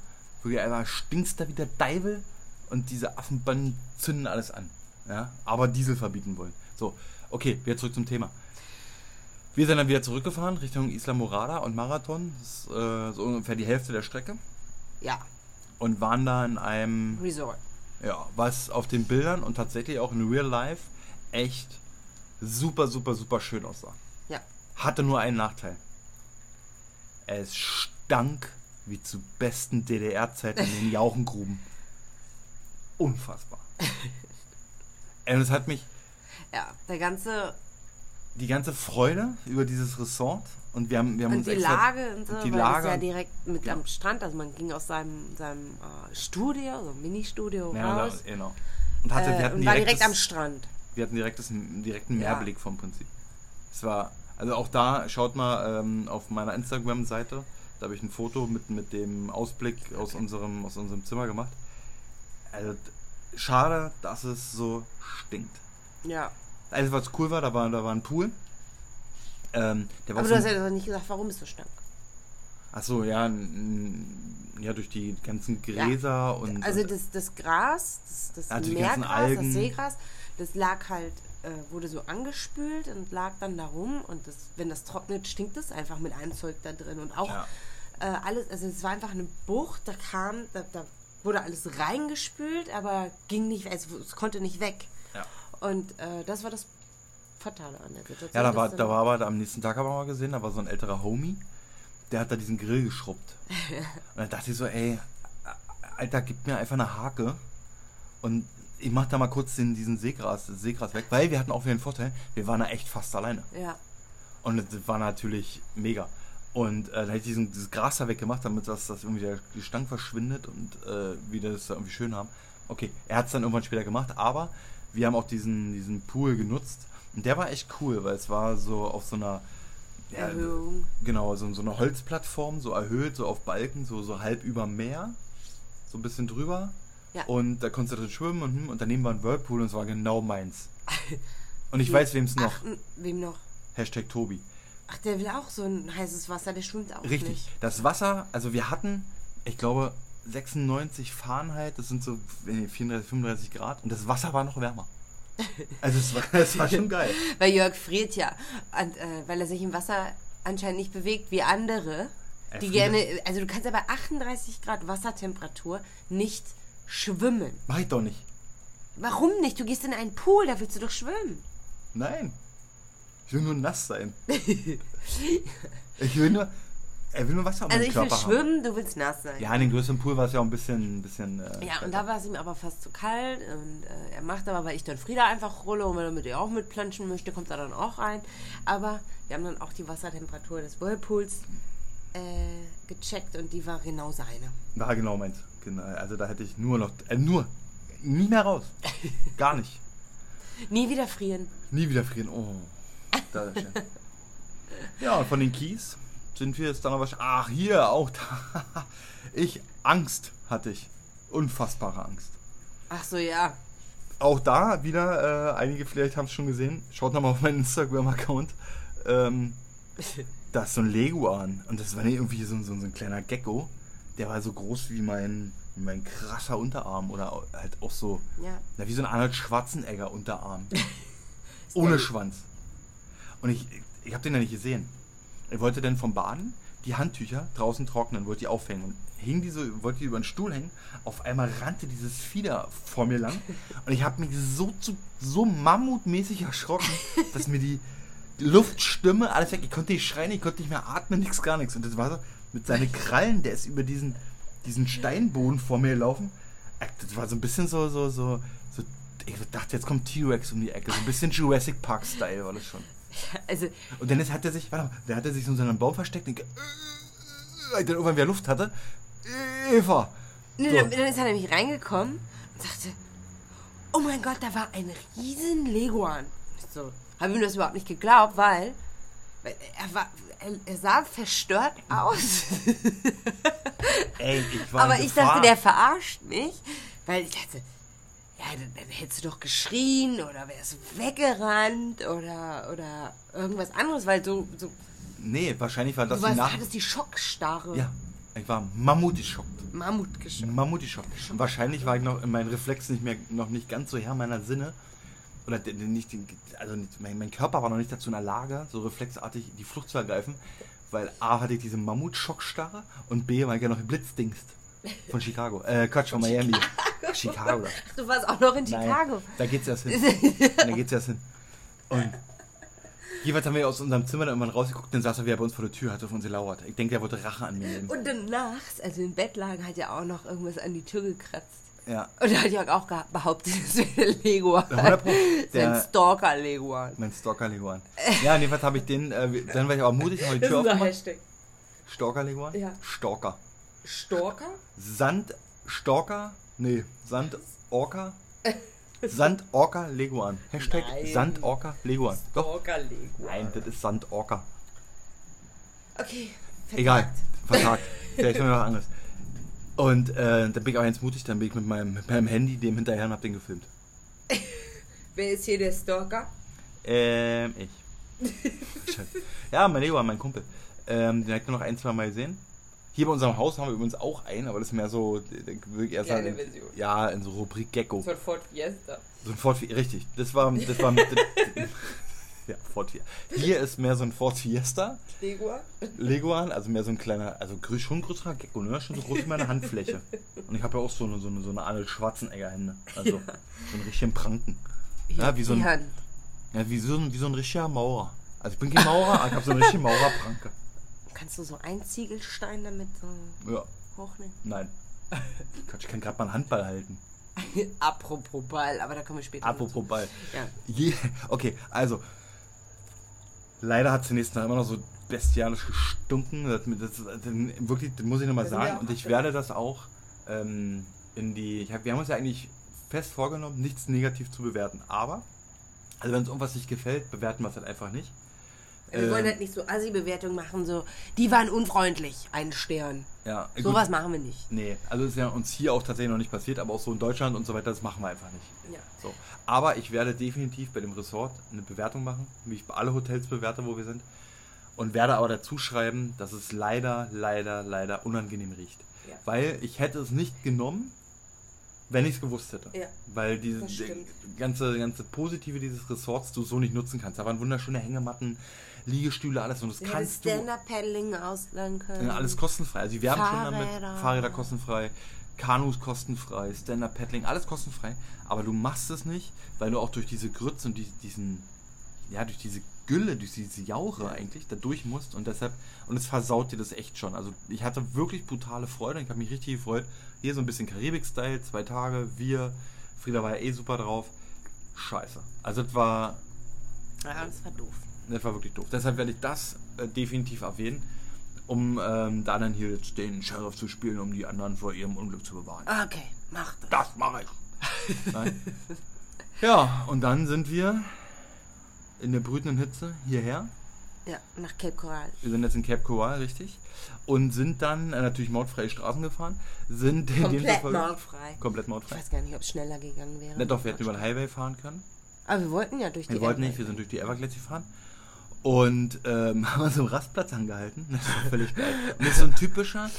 Speaker 1: Wirklich einfach stinkst da wie der Deivel und diese Affenbanden zünden alles an. Ja. Aber Diesel verbieten wollen. So. Okay, wieder zurück zum Thema. Wir sind dann wieder zurückgefahren Richtung Isla Morada und Marathon. Das ist äh, so ungefähr die Hälfte der Strecke.
Speaker 2: Ja,
Speaker 1: Und waren da in einem,
Speaker 2: Resort.
Speaker 1: ja, was auf den Bildern und tatsächlich auch in Real Life echt super, super, super schön aussah.
Speaker 2: Ja.
Speaker 1: Hatte nur einen Nachteil. Es stank wie zu besten DDR-Zeiten in den (laughs) Jauchengruben. Unfassbar. (laughs) Und es hat mich
Speaker 2: Ja, der ganze.
Speaker 1: die ganze Freude über dieses Resort und wir haben, wir haben
Speaker 2: Und
Speaker 1: uns
Speaker 2: die
Speaker 1: extra,
Speaker 2: Lage und so,
Speaker 1: die
Speaker 2: weil
Speaker 1: Lage,
Speaker 2: das ja direkt mit am Strand, also man ging aus seinem, seinem äh, Studio, so ein Ministudio
Speaker 1: ja,
Speaker 2: raus.
Speaker 1: da, genau. Und, hatte, wir
Speaker 2: äh,
Speaker 1: hatten
Speaker 2: und war
Speaker 1: direkt
Speaker 2: am Strand.
Speaker 1: Wir hatten direktes, einen direkten
Speaker 2: Ja.
Speaker 1: Mehrblick vom Prinzip. Es war, also auch da, schaut mal ähm, auf meiner Instagram-Seite, da habe ich ein Foto mit, mit dem Ausblick aus unserem, aus unserem Zimmer gemacht. Also, schade, dass es so stinkt.
Speaker 2: Ja.
Speaker 1: Also, was cool war, da war, da war ein Pool. Ähm, der war
Speaker 2: Aber
Speaker 1: so
Speaker 2: du hast ja doch nicht gesagt, warum es so stank.
Speaker 1: Ach so, ja, n- ja, durch die ganzen Gräser und.
Speaker 2: Also das, das Gras, das, das
Speaker 1: ganzen
Speaker 2: Meergras, das Seegras, das lag halt, äh, wurde so angespült und lag dann da rum und das, wenn das trocknet, stinkt es einfach mit einem Zeug da drin und auch
Speaker 1: Ja.
Speaker 2: äh, alles, also es war einfach eine Bucht, da kam, da, da wurde alles reingespült, aber ging nicht, es, es konnte nicht weg.
Speaker 1: ja.
Speaker 2: Und äh, das war das Fatale an der Situation.
Speaker 1: Ja, da war, da war aber am nächsten Tag haben wir mal gesehen, da war so ein älterer Homie, der hat da diesen Grill geschrubbt. (laughs) und dann dachte ich so, ey, Alter, gib mir einfach eine Hake und ich mach da mal kurz den, diesen Seegras, Seegras weg, weil wir hatten auch wieder den Vorteil, wir waren da echt fast alleine.
Speaker 2: Ja,
Speaker 1: Und das war natürlich mega. Und äh, da hätte ich diesen, dieses Gras da weggemacht, damit das, das irgendwie der Gestank verschwindet und äh, wir das da irgendwie schön haben. Okay, er hat es dann irgendwann später gemacht, aber wir haben auch diesen, diesen Pool genutzt. Und der war echt cool, weil es war so auf so einer ja,
Speaker 2: Erhöhung.
Speaker 1: Genau, so, so eine Holzplattform, so erhöht, so auf Balken, so, so halb über Meer, so ein bisschen drüber.
Speaker 2: Ja.
Speaker 1: Und da konntest du drin schwimmen und, hm, und daneben war ein Whirlpool und es war genau meins. (laughs) Und ich weiß, wem es noch.
Speaker 2: Ach, wem noch?
Speaker 1: Hashtag Tobi.
Speaker 2: Ach, der will auch so ein heißes Wasser, der schwimmt auch
Speaker 1: Richtig.
Speaker 2: nicht.
Speaker 1: Das Wasser, also wir hatten, ich glaube, 96 Fahrenheit, das sind so äh, 34, 35 Grad und das Wasser war noch wärmer. Also es war, es war schon geil. (laughs)
Speaker 2: Weil Jörg friert ja. Und, äh, weil er sich im Wasser anscheinend nicht bewegt wie andere,
Speaker 1: Er
Speaker 2: die gerne. Also du kannst ja bei 38 Grad Wassertemperatur nicht schwimmen.
Speaker 1: Mach ich doch nicht.
Speaker 2: Warum nicht? Du gehst in einen Pool, da willst du doch schwimmen.
Speaker 1: Nein. Ich will nur nass sein. (laughs) ich will nur, er will nur Wasser am
Speaker 2: Also ich will
Speaker 1: Körper haben.
Speaker 2: schwimmen, du willst nass sein.
Speaker 1: Ja, in dem größeren Pool war es ja auch ein bisschen, ein bisschen äh,
Speaker 2: Ja, und da war es ihm aber fast zu kalt und äh, er macht aber, weil ich dann Frieda einfach rolle und wenn er mit ihr auch mitplanschen möchte, kommt er dann auch rein. Aber wir haben dann auch die Wassertemperatur des Whirlpools äh, gecheckt und die war genau seine.
Speaker 1: War genau meins. Genau. Also da hätte ich nur noch, äh, nur, nie mehr raus. (laughs) Gar nicht.
Speaker 2: Nie wieder frieren.
Speaker 1: Nie wieder frieren. Oh. Da. (laughs) Ja, und von den Kies sind wir jetzt dann aber. Ach, hier auch da. (laughs) Ich, Angst hatte ich. Unfassbare Angst.
Speaker 2: Ach so, ja.
Speaker 1: Auch da wieder, äh, einige vielleicht haben es schon gesehen. Schaut nochmal auf meinen Instagram-Account. Ähm, (laughs) da ist so ein Leguan. Und das war nicht irgendwie so, so, so ein kleiner Gecko. Der war so groß wie mein, wie mein krasser Unterarm. Oder halt auch so,
Speaker 2: Ja.
Speaker 1: na, wie so ein Arnold Schwarzenegger Unterarm. Ohne Schwanz. Und ich, ich habe den ja nicht gesehen. Ich wollte dann vom Baden die Handtücher draußen trocknen, wollte die aufhängen. Und hing die so, wollte die über den Stuhl hängen. Auf einmal rannte dieses Fieder vor mir lang. (laughs) Und ich habe mich so, zu, so mammutmäßig erschrocken, dass mir die Luftstimme, alles weg. Ich konnte nicht schreien, ich konnte nicht mehr atmen, nichts, gar nichts. Und das war so mit seinen Krallen, der ist über diesen, diesen Steinboden vor mir gelaufen. Äh, Das war so ein bisschen so, so, so, so ich dachte, jetzt kommt T-Rex um die Ecke. So ein bisschen Jurassic Park-Style war das schon.
Speaker 2: Also,
Speaker 1: Und dann ist, hat er sich, warte mal, der hat er sich so in einem Baum versteckt und ge- äh, dann irgendwann wieder Luft hatte. Eva!
Speaker 2: nee,
Speaker 1: So.
Speaker 2: dann, dann ist er nämlich reingekommen und sagte, oh mein Gott, da war ein riesen Leguan. So, habe ihm das überhaupt nicht geglaubt, weil, weil er war, er, er sah verstört aus.
Speaker 1: Ey, ich war
Speaker 2: Aber ich dachte, der verarscht mich, weil ich dachte, ja, dann, dann hättest du doch geschrien oder wärst weggerannt oder, oder irgendwas anderes, weil du, so,
Speaker 1: Nee, wahrscheinlich war das
Speaker 2: du
Speaker 1: die
Speaker 2: warst,
Speaker 1: Nach...
Speaker 2: hattest die Schockstarre.
Speaker 1: Ja, ich war mammutischockt.
Speaker 2: Mammut geschockt.
Speaker 1: Mammutischockt. Und wahrscheinlich war ich noch in meinen Reflex nicht mehr, noch nicht ganz so Herr meiner Sinne. Oder nicht, also nicht, mein, mein Körper war noch nicht dazu in der Lage, so reflexartig die Flucht zu ergreifen. Weil A hatte ich diese Mammutschockstarre und B war ich ja noch Blitzdingst. Von Chicago. Äh, Quatsch, von Miami. Chicago.
Speaker 2: Ach, du warst auch noch in
Speaker 1: Nein,
Speaker 2: Chicago.
Speaker 1: da geht's erst hin. (laughs) da geht's erst hin. Und jeweils haben wir aus unserem Zimmer dann irgendwann rausgeguckt, dann saß er wieder bei uns vor der Tür, hat auf uns gelauert. Ich denke, der wollte Rache an mir nehmen.
Speaker 2: Und dann nachts, also im Bett lagen, hat er auch noch irgendwas an die Tür gekratzt.
Speaker 1: Ja.
Speaker 2: Und da hat Jörg auch behauptet, es wäre Leguan.
Speaker 1: 100 Pro. (laughs)
Speaker 2: Sein Stalker-Leguan.
Speaker 1: Mein Stalker Leguan. Ja, jedenfalls habe ich den, äh, dann war ich aber mutig, habe die Tür aufgemacht.
Speaker 2: Hashtag.
Speaker 1: Stalker Leguan?
Speaker 2: Ja.
Speaker 1: Stalker.
Speaker 2: Stalker?
Speaker 1: Sand, Stalker? Nee, Sand, Orca? (laughs) Sand, Orca, Leguan. Hashtag
Speaker 2: Nein.
Speaker 1: Sand, Orca, Leguan. Doch.
Speaker 2: Stalker-Leguan.
Speaker 1: Nein, das ist Sand, Orca.
Speaker 2: Okay.
Speaker 1: Egal, vertagt. (laughs) Vielleicht haben wir was anderes. Und äh, dann bin ich auch ganz mutig, dann bin ich mit meinem, mit meinem Handy dem hinterher und hab den gefilmt. (laughs)
Speaker 2: Wer ist hier der Stalker?
Speaker 1: Ähm, ich. Scheiße. ja, mein Leguan, mein Kumpel. Ähm, den hab ich nur noch ein, zwei Mal gesehen. Hier bei unserem Haus haben wir übrigens auch einen, aber das ist mehr so, würde ich eher sagen,
Speaker 2: Version.
Speaker 1: ja, in so Rubrik Gecko.
Speaker 2: So ein Ford Fiesta.
Speaker 1: So ein Ford Fiesta, richtig. Das war, das war, (laughs) ja, Ford Fiesta. Hier ist mehr so ein Ford Fiesta,
Speaker 2: Leguan?
Speaker 1: Leguan, also mehr so ein kleiner, also schon ein größerer Gecko, ne? Schon so groß wie meine Handfläche. (laughs) Und ich habe ja auch so eine, so eine, so eine Arnold Schwarzenegger Hände. Also, so einen richtigen Pranken. Ja, wie so ein,
Speaker 2: Hand.
Speaker 1: ja, wie so ein, wie so ein richtiger Maurer. Also ich bin kein Maurer, aber ich habe so eine richtige Maurerpranke.
Speaker 2: Kannst du so einen Ziegelstein damit so
Speaker 1: Ja,
Speaker 2: hochnehmen?
Speaker 1: nein. (laughs) Gott, ich kann gerade mal einen Handball halten. (laughs)
Speaker 2: Apropos Ball, aber da kommen wir später
Speaker 1: Apropos Ball.
Speaker 2: Ja.
Speaker 1: Je, (laughs) okay, also. Leider hat es nächsten Tag immer noch so bestialisch gestunken. Das, das, das, wirklich, das muss ich nochmal sagen. Und ich werde das auch ähm, in die. Ich hab, wir haben uns ja eigentlich fest vorgenommen, nichts negativ zu bewerten. Aber, also wenn uns irgendwas nicht gefällt, bewerten wir es halt einfach nicht.
Speaker 2: Wir
Speaker 1: Ähm,
Speaker 2: wollen halt nicht so Assi-Bewertung machen, so, die waren unfreundlich, ein Stern.
Speaker 1: ja, gut.
Speaker 2: Sowas machen wir nicht.
Speaker 1: Nee, also ist ja uns hier auch tatsächlich noch nicht passiert, aber auch so in Deutschland und so weiter, das machen wir einfach nicht.
Speaker 2: Ja.
Speaker 1: So. Aber ich werde definitiv bei dem Resort eine Bewertung machen, wie ich bei alle Hotels bewerte, wo wir sind. Und werde aber dazu schreiben, dass es leider, leider, leider unangenehm riecht.
Speaker 2: Ja.
Speaker 1: Weil ich hätte es nicht genommen, wenn ich es gewusst hätte.
Speaker 2: Ja,
Speaker 1: Weil diese die ganze, ganze Positive dieses Resorts du so nicht nutzen kannst. Da waren wunderschöne Hängematten, Liegestühle, alles. Und das
Speaker 2: Wir hätten
Speaker 1: kannst du.
Speaker 2: Stand-Up-Paddling ausleihen können.
Speaker 1: Ja, alles kostenfrei. Also die werben schon damit.
Speaker 2: Fahrräder.
Speaker 1: Fahrräder kostenfrei, Kanus kostenfrei, Stand-Up-Paddling, alles kostenfrei. Aber du machst es nicht, weil du auch durch diese Grütze und die, diesen, ja, durch diese Gülle, durch diese Jauche eigentlich da durch musst und deshalb, und es versaut dir das echt schon. Also ich hatte wirklich brutale Freude, ich habe mich richtig gefreut. Hier so ein bisschen Karibik-Style, zwei Tage, wir, Frieda war ja eh super drauf. Scheiße. Also es war
Speaker 2: Ja, das war doof.
Speaker 1: Das war wirklich doof. Deshalb werde ich das äh, definitiv erwähnen, um ähm, da dann hier jetzt den Sheriff zu spielen, um die anderen vor ihrem Unglück zu bewahren.
Speaker 2: Okay, mach das.
Speaker 1: Das mache ich. (laughs) Nein. Ja, und dann sind wir in der brütenden Hitze hierher.
Speaker 2: Ja, nach Cape Coral.
Speaker 1: Wir sind jetzt in Cape Coral, richtig. Und sind dann äh, natürlich mautfreie Straßen gefahren. Sind in dem
Speaker 2: Komplett mautfrei.
Speaker 1: Komplett
Speaker 2: Ich weiß gar nicht, ob es schneller gegangen wäre.
Speaker 1: Na doch, wir hätten über den Highway fahren können.
Speaker 2: Aber wir wollten ja durch die
Speaker 1: Wir wollten nicht, wir sind durch die Everglades gefahren. Und ähm, (laughs) haben uns am Rastplatz angehalten. Das war völlig geil. Und ist so ein typischer,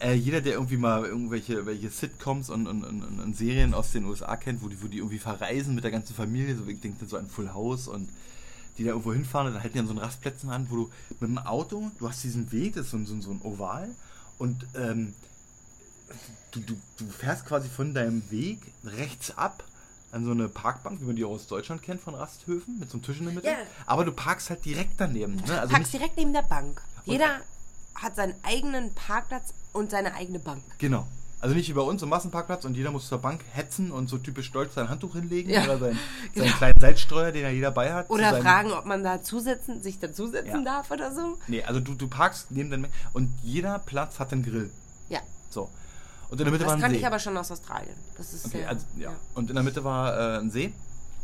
Speaker 1: äh, jeder, der irgendwie mal irgendwelche welche Sitcoms und, und, und, und Serien aus den USA kennt, wo die, wo die irgendwie verreisen mit der ganzen Familie, so ich denke so an Full House und die da irgendwo hinfahren dann halten die an so einen Rastplätzen an, wo du mit dem Auto, du hast diesen Weg, das ist so, ein- so, ein- so ein Oval und ähm, du, du, du fährst quasi von deinem Weg rechts ab an so eine Parkbank, wie man die auch aus Deutschland kennt, von Rasthöfen, mit so einem Tisch in der Mitte.
Speaker 2: Ja.
Speaker 1: Aber du parkst halt direkt daneben. Ne? Also
Speaker 2: Parkst direkt neben der Bank. Jeder hat seinen eigenen Parkplatz und seine eigene Bank.
Speaker 1: genau. Also nicht wie bei uns im Massenparkplatz und jeder muss zur Bank hetzen und so typisch stolz sein Handtuch hinlegen
Speaker 2: Ja.
Speaker 1: oder sein, seinen (laughs) kleinen Salzstreuer, den ja jeder bei hat.
Speaker 2: Oder fragen, ob man da zusetzen, sich dazusetzen
Speaker 1: Ja.
Speaker 2: darf oder so.
Speaker 1: Nee, also du, du parkst neben deinem und jeder Platz hat einen Grill.
Speaker 2: Ja.
Speaker 1: So. Und in der Mitte war
Speaker 2: Das
Speaker 1: ein
Speaker 2: kannte
Speaker 1: See.
Speaker 2: ich aber schon aus Australien. Das ist
Speaker 1: Okay,
Speaker 2: sehr,
Speaker 1: also, ja. Und in der Mitte war äh, ein See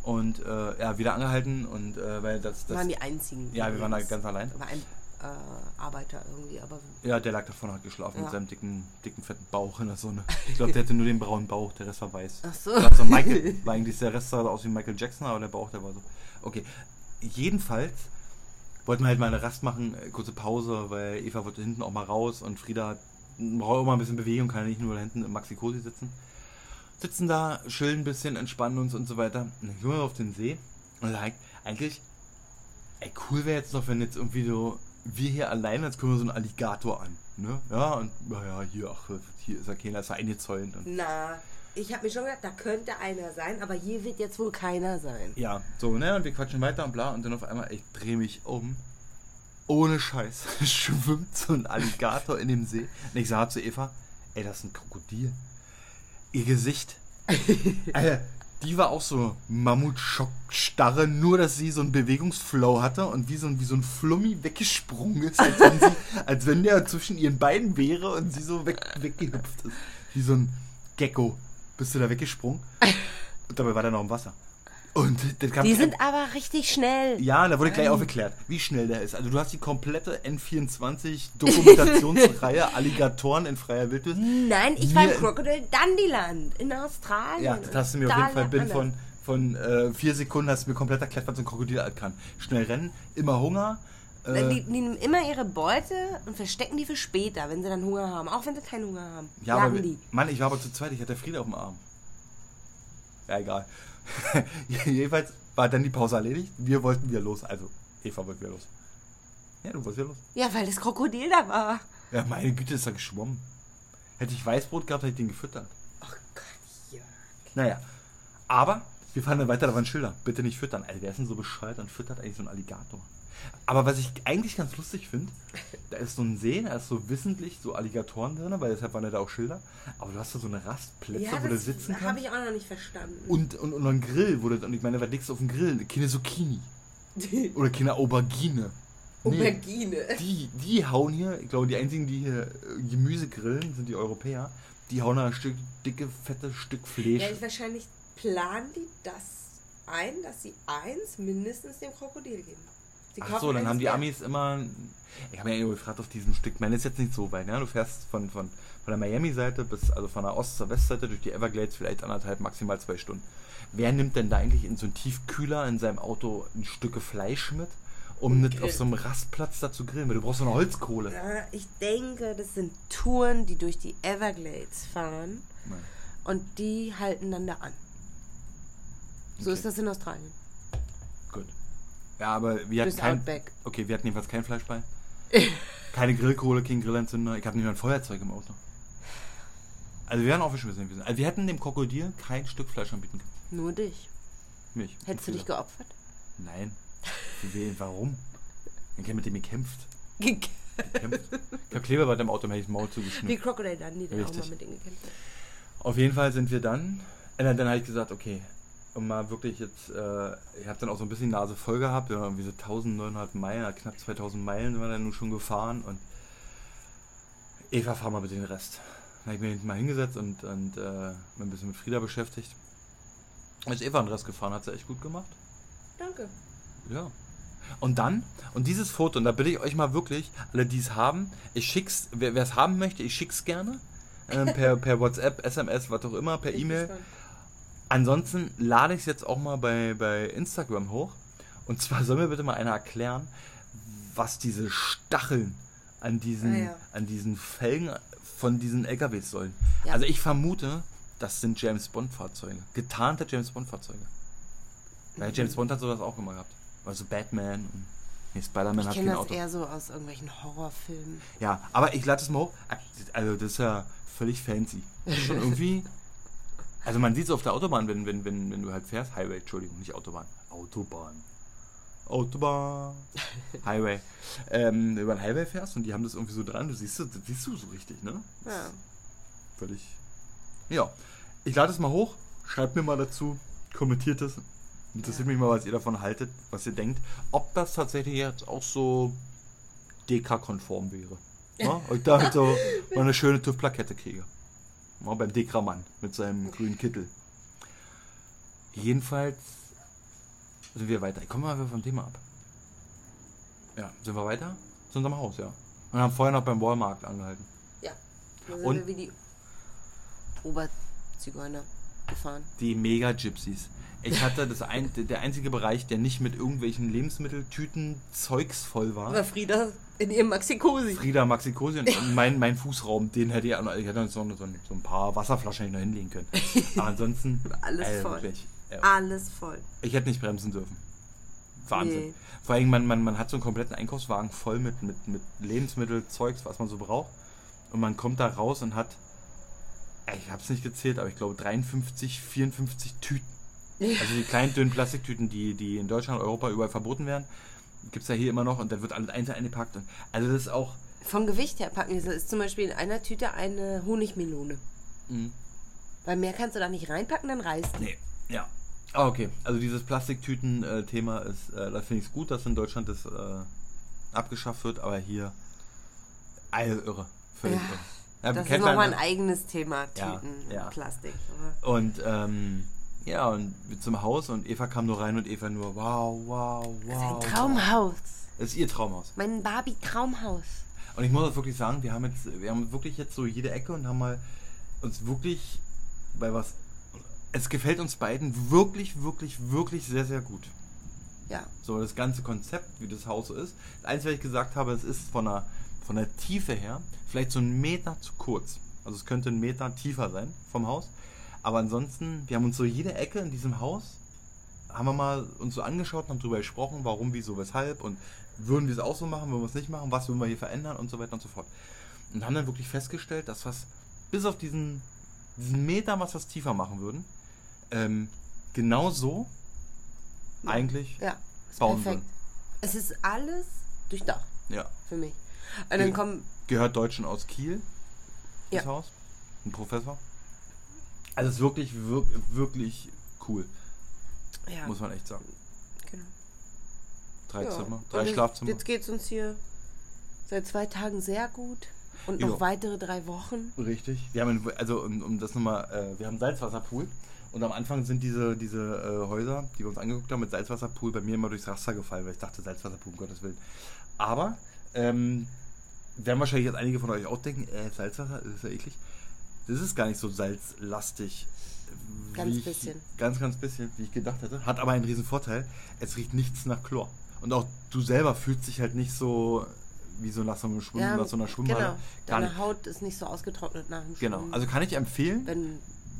Speaker 1: und äh, ja, wieder angehalten und äh, weil das, das
Speaker 2: waren die einzigen.
Speaker 1: Ja, wir waren da ganz allein.
Speaker 2: War ein äh, Arbeiter irgendwie, aber
Speaker 1: Ja, der lag da vorne, hat geschlafen mit
Speaker 2: Ja.
Speaker 1: seinem dicken, dicken, fetten Bauch in der Sonne. (laughs) Ich glaube, der hatte nur den braunen Bauch, der Rest war weiß.
Speaker 2: Ach so.
Speaker 1: War, so Michael, (laughs) war eigentlich der Rest sah aus wie Michael Jackson, aber der Bauch, der war so. Okay. Jedenfalls wollten wir halt mal eine Rast machen, äh, kurze Pause, weil Eva wollte hinten auch mal raus und Frieda braucht auch mal ein bisschen Bewegung, kann ja nicht nur da hinten im Maxi Cosi sitzen. Sitzen da, chillen ein bisschen, entspannen uns und so weiter. Und dann gehen wir auf den See und like, eigentlich, ey, cool wäre jetzt noch, wenn jetzt irgendwie so, wir hier alleine, jetzt kommen wir so einen Alligator an. Ne? Ja, und naja, hier, ach, hier ist ja keiner, ist ja eingezäunt. Und,
Speaker 2: Na, ich habe mir schon gedacht, da könnte einer sein, aber hier wird jetzt wohl keiner sein.
Speaker 1: ja, so, ne, und wir quatschen weiter und bla, und dann auf einmal, ich drehe mich um. Ohne Scheiß, (laughs) schwimmt so ein Alligator in dem See. Und ich sage zu Eva, ey, das ist ein Krokodil. Ihr Gesicht. (laughs) Alter, die war auch so Mammutschockstarre, nur dass sie so einen Bewegungsflow hatte und wie so ein, wie so ein Flummi weggesprungen ist, als wenn, sie, (laughs) als wenn der zwischen ihren Beinen wäre und sie so weg, weggehüpft ist. Wie so ein Gecko. Bist du da weggesprungen? Und dabei war der noch im Wasser. Und das kam
Speaker 2: Die sind aber richtig schnell.
Speaker 1: ja, da wurde gleich aufgeklärt, wie schnell der ist. Also du hast die komplette N24 Dokumentationsreihe (laughs) Alligatoren in freier Wildnis.
Speaker 2: Nein, ich war im Crocodile Dandyland in Australien.
Speaker 1: Ja, das hast du mir auf jeden Fall
Speaker 2: Da lernt
Speaker 1: von, von äh, vier Sekunden hast du mir komplett erklärt, was so ein Krokodil alt kann. Schnell rennen, immer Hunger. Äh,
Speaker 2: Die, die nehmen immer ihre Beute und verstecken die für später, wenn sie dann Hunger haben. Auch wenn sie keinen Hunger haben.
Speaker 1: ja, aber
Speaker 2: die.
Speaker 1: Mann, ich war aber zu zweit, ich hatte Frieda auf dem Arm. Ja, egal. (laughs) Jedenfalls war dann die Pause erledigt. Wir wollten wieder los. Also, Eva wollte wieder los. Ja, du wolltest wieder los.
Speaker 2: Ja, weil das Krokodil da war.
Speaker 1: Ja, meine Güte, ist da geschwommen. Hätte ich Weißbrot gehabt, hätte ich den gefüttert.
Speaker 2: Oh Gott, ja.
Speaker 1: Naja, aber wir fahren dann weiter, da waren Schilder. Bitte nicht füttern. Alter, wer ist denn so bescheuert und füttert eigentlich so einen Alligator? Aber was ich eigentlich ganz lustig finde, da ist so ein See, da ist so wissentlich so Alligatoren drin, weil deshalb waren da auch Schilder. Aber du hast da so eine Rastplätze,
Speaker 2: Ja,
Speaker 1: wo du
Speaker 2: das
Speaker 1: sitzen
Speaker 2: habe
Speaker 1: kannst.
Speaker 2: ich auch noch nicht verstanden.
Speaker 1: Und, und, und einen Grill, wo du, und ich meine, was legst du auf den Grill? Keine Zucchini. (laughs) Oder keine Aubergine. Nee,
Speaker 2: Aubergine.
Speaker 1: die, die hauen hier, ich glaube, die einzigen, die hier äh, Gemüse grillen, sind die Europäer. Die hauen da ein Stück dicke, fette Stück Fleisch.
Speaker 2: Ja, wahrscheinlich planen die das ein, dass sie eins mindestens dem Krokodil geben. Sie
Speaker 1: Ach so, dann haben die. Amis immer. Ich habe ja gefragt auf diesem Stück. Man ist jetzt nicht so weit, ja. Du fährst von, von, von der Miami-Seite bis, also von der Ost- zur Westseite durch die Everglades vielleicht anderthalb, maximal zwei Stunden. Wer nimmt denn da eigentlich in so einen Tiefkühler in seinem Auto ein Stücke Fleisch mit, um nicht auf so einem Rastplatz da zu grillen? Weil du brauchst so eine Holzkohle.
Speaker 2: Ja, ich denke, das sind Touren, die durch die Everglades fahren
Speaker 1: Nein.
Speaker 2: und die halten dann da an. So
Speaker 1: Okay.
Speaker 2: ist das in Australien.
Speaker 1: Ja, aber wir hatten kein.
Speaker 2: Outback.
Speaker 1: Okay, wir hatten jedenfalls kein Fleisch bei. (laughs) Keine Grillkohle, kein Grillanzünder. Ich hatte nicht mal ein Feuerzeug im Auto. Also wir wären aufgeschmissen gewesen. Also wir hätten dem Krokodil kein Stück Fleisch anbieten können.
Speaker 2: Nur dich.
Speaker 1: Mich.
Speaker 2: Hättest du dich geopfert?
Speaker 1: Nein. Wie, warum? Ich habe mit dem gekämpft.
Speaker 2: Wie
Speaker 1: gekämpft. Ich habe Klebeband im Auto, mir hätte ich Maul zugeschnitten.
Speaker 2: Crocodile Dundee, der auch mal mit denen gekämpft hat.
Speaker 1: Auf jeden Fall sind wir dann. Äh, dann dann habe ich gesagt, okay, um mal wirklich jetzt, äh, ich habe dann auch so ein bisschen die Nase voll gehabt, ja, irgendwie so 1900 Meilen, knapp 2000 Meilen sind wir dann nun schon gefahren und Eva, fahr mal bitte den Rest. Dann habe ich mir hinten mal hingesetzt und, und äh, mich ein bisschen mit Frieda beschäftigt. Ist Eva den Rest gefahren, hat sie echt gut gemacht.
Speaker 2: Danke.
Speaker 1: Ja. Und dann, und dieses Foto, und da bitte ich euch mal wirklich, alle die es haben, ich schick's, wer es haben möchte, ich schick's gerne. Ähm, per, per WhatsApp, SMS, was auch immer, per E-Mail. Ansonsten lade ich es jetzt auch mal bei, bei Instagram hoch. Und zwar soll mir bitte mal einer erklären, was diese Stacheln an diesen,
Speaker 2: Ah, ja.
Speaker 1: an diesen Felgen von diesen LKWs sollen.
Speaker 2: Ja.
Speaker 1: Also ich vermute, das sind James Bond Fahrzeuge. Getarnte James Bond Fahrzeuge.
Speaker 2: Mhm.
Speaker 1: Weil James Bond hat sowas auch immer gehabt. Also Batman und nee, Spider-Man hat kein
Speaker 2: das
Speaker 1: Auto.
Speaker 2: eher so aus irgendwelchen Horrorfilmen.
Speaker 1: Ja, aber ich lade es mal hoch. Also das ist ja völlig fancy. Das ist schon irgendwie. Also man sieht es auf der Autobahn, wenn, wenn, wenn, wenn du halt fährst. Highway, Entschuldigung, nicht Autobahn. Autobahn. Autobahn. (laughs) Highway. Ähm, über den Highway fährst und die haben das irgendwie so dran. Du siehst, das siehst du so richtig, ne?
Speaker 2: Ja.
Speaker 1: Völlig. Ja. Ich lade es mal hoch. Schreibt mir mal dazu. Kommentiert es. Interessiert mich mal, was ihr davon haltet, was ihr denkt. Ob das tatsächlich jetzt auch so DK-konform wäre. Ja? (laughs) Und ich da halt so mal eine schöne TÜV-Plakette kriege. Ja, beim Dekra-Mann mit seinem grünen Kittel. Jedenfalls sind wir weiter. Ich komme mal vom Thema ab. Ja, sind wir weiter? Zu unserem Haus, ja. Und haben vorher noch beim Walmart angehalten.
Speaker 2: Ja. Da sind
Speaker 1: Und-
Speaker 2: wir wie die Oberzigeuner gefahren.
Speaker 1: Die Mega-Gypsies. Ich hatte das ein, der einzige Bereich, der nicht mit irgendwelchen Lebensmitteltüten Zeugs voll war.
Speaker 2: Aber Frieda in ihrem Maxi-Cosi.
Speaker 1: Frieda, Maxi Cosi und mein, mein Fußraum, den hätte ich, auch noch- ich hätte noch so, so, so ein paar Wasserflaschen hätte ich noch hinlegen können. Aber ansonsten. (laughs)
Speaker 2: Alles
Speaker 1: äh,
Speaker 2: voll.
Speaker 1: wirklich, ja.
Speaker 2: Alles voll.
Speaker 1: Ich hätte nicht bremsen dürfen. Wahnsinn.
Speaker 2: Nee.
Speaker 1: Vor allem, man, man, man hat so einen kompletten Einkaufswagen voll mit, mit, mit Lebensmittel, Zeugs, was man so braucht. Und man kommt da raus und hat, ey, ich habe es nicht gezählt, aber ich glaube 53, 54 Tüten. Also die kleinen, dünnen Plastiktüten, die, die in Deutschland, Europa überall verboten werden, gibt es ja hier immer noch und dann wird alles einzeln eingepackt. Und, also das ist auch,
Speaker 2: Vom Gewicht her packen. Das ist zum Beispiel in einer Tüte eine Honigmelone.
Speaker 1: Mhm.
Speaker 2: Weil mehr kannst du da nicht reinpacken, dann reißt die.
Speaker 1: Nee, ja. Ah, okay. Also dieses Plastiktüten-Thema ist, äh, da finde ich es gut, dass in Deutschland das äh, abgeschafft wird, aber hier, also irre. Völlig
Speaker 2: Ja,
Speaker 1: irre. Ja,
Speaker 2: Das ist nochmal ein eigenes Thema, Tüten,
Speaker 1: ja.
Speaker 2: Plastik. Aber
Speaker 1: Und ähm, ja, und zum Haus und Eva kam nur rein und Eva nur, wow, wow, wow.
Speaker 2: das ist ein Traumhaus.
Speaker 1: Das ist ihr Traumhaus.
Speaker 2: Mein Barbie-Traumhaus.
Speaker 1: Und ich muss auch wirklich sagen, wir haben jetzt, wir haben wirklich jetzt so jede Ecke und haben mal uns wirklich bei was. Es gefällt uns beiden wirklich, wirklich, wirklich sehr, sehr gut.
Speaker 2: Ja.
Speaker 1: So das ganze Konzept, wie das Haus so ist. Das Einzige, was ich gesagt habe, es ist von der, von der Tiefe her vielleicht so ein Meter zu kurz. Also es könnte ein Meter tiefer sein vom Haus. Aber ansonsten, wir haben uns so jede Ecke in diesem Haus, haben wir mal uns so angeschaut und haben darüber gesprochen, warum, wieso, weshalb und würden wir es auch so machen, würden wir es nicht machen, was würden wir hier verändern und so weiter und so fort. Und haben dann wirklich festgestellt, dass was bis auf diesen, diesen Meter, was wir tiefer machen würden, ähm, genau so
Speaker 2: Ja.
Speaker 1: eigentlich
Speaker 2: Ja,
Speaker 1: bauen
Speaker 2: perfekt. Es ist alles durchdacht
Speaker 1: Ja.
Speaker 2: für mich. Und dann
Speaker 1: Ja.
Speaker 2: kommen,
Speaker 1: Gehört Deutschen aus Kiel, das
Speaker 2: Ja.
Speaker 1: Haus. Ein Professor. Also es ist wirklich, wirk wirklich cool,
Speaker 2: ja,
Speaker 1: muss man echt sagen.
Speaker 2: genau.
Speaker 1: Drei
Speaker 2: Ja.
Speaker 1: Zimmer, drei
Speaker 2: jetzt-
Speaker 1: Schlafzimmer.
Speaker 2: Jetzt geht es uns hier seit zwei Tagen sehr gut. Und noch
Speaker 1: Ja.
Speaker 2: weitere drei Wochen.
Speaker 1: Richtig. Wir haben, also um, um das nochmal, äh, wir haben Salzwasserpool Und am Anfang sind diese, diese äh, Häuser, die wir uns angeguckt haben mit Salzwasserpool, bei mir immer durchs Raster gefallen, weil ich dachte, Salzwasserpool, um Gottes Willen. Aber, ähm, werden wahrscheinlich jetzt einige von euch auch denken, äh, Salzwasser, das ist ja eklig. Das ist gar nicht so salzlastig.
Speaker 2: Ganz
Speaker 1: ich,
Speaker 2: bisschen.
Speaker 1: Ganz, ganz bisschen, wie ich gedacht hätte. Hat aber einen riesen Vorteil. Es riecht nichts nach Chlor. Und auch du selber fühlst dich halt nicht so wie so nach so, einem Schwimm, nach so einer Schwimmhalle.
Speaker 2: Genau. Deine
Speaker 1: nicht.
Speaker 2: Haut ist nicht so ausgetrocknet nach dem
Speaker 1: Genau.
Speaker 2: Schwimmen.
Speaker 1: Also kann ich empfehlen,
Speaker 2: Wenn,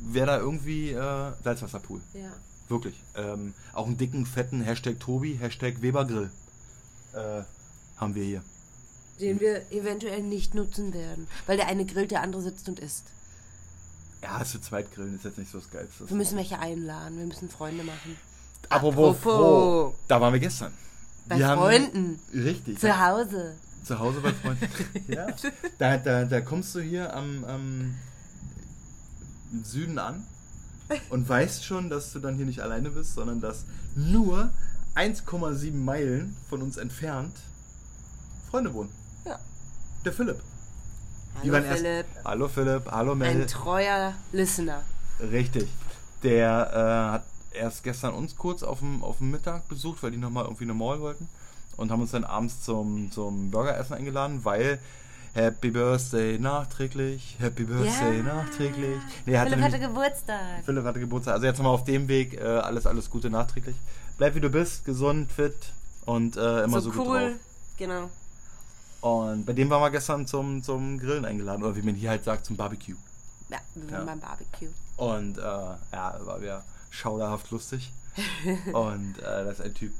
Speaker 1: wer da irgendwie äh, Salzwasserpool.
Speaker 2: ja.
Speaker 1: Wirklich. Ähm, auch einen dicken, fetten Hashtag Tobi, Hashtag Webergrill äh, haben wir hier.
Speaker 2: Den wir eventuell nicht nutzen werden. Weil der eine grillt, der andere sitzt und isst.
Speaker 1: Ja, ist für Zweitgrillen ist jetzt nicht so das Geilste.
Speaker 2: Wir müssen welche einladen. Wir müssen Freunde machen.
Speaker 1: Apropos,
Speaker 2: Apropos.
Speaker 1: da waren wir gestern.
Speaker 2: Bei
Speaker 1: Wir haben-
Speaker 2: Freunden.
Speaker 1: Richtig.
Speaker 2: Zu Hause.
Speaker 1: Zu Hause bei Freunden. (laughs) ja. Da, da, da kommst du hier am, am Süden an und weißt schon, dass du dann hier nicht alleine bist, sondern dass nur 1,7 Meilen von uns entfernt Freunde wohnen.
Speaker 2: Ja.
Speaker 1: Der Philipp.
Speaker 2: Hallo
Speaker 1: waren erst-
Speaker 2: Philipp.
Speaker 1: Hallo Philipp, hallo Mel.
Speaker 2: Ein treuer Listener.
Speaker 1: Richtig. Der äh, hat erst gestern uns kurz auf dem, auf dem Mittag besucht, weil die nochmal irgendwie eine Mall wollten. Und haben uns dann abends zum, zum Burgeressen eingeladen, weil Happy Birthday nachträglich, Happy Birthday
Speaker 2: Ja.
Speaker 1: nachträglich. Nee, hatte
Speaker 2: Philipp hatte
Speaker 1: nämlich-
Speaker 2: Geburtstag.
Speaker 1: Philipp hatte Geburtstag. Also jetzt nochmal auf dem Weg, äh, alles, alles Gute nachträglich. Bleib wie du bist, gesund, fit und äh, immer so,
Speaker 2: so
Speaker 1: gut
Speaker 2: cool.
Speaker 1: drauf.
Speaker 2: Genau.
Speaker 1: Und bei dem waren wir gestern zum, zum Grillen eingeladen, oder wie man hier halt sagt, zum Barbecue.
Speaker 2: Ja, wir
Speaker 1: Ja.
Speaker 2: waren beim Barbecue.
Speaker 1: Und äh, ja, war wieder schauderhaft lustig. (laughs) Und äh, das ist ein Typ.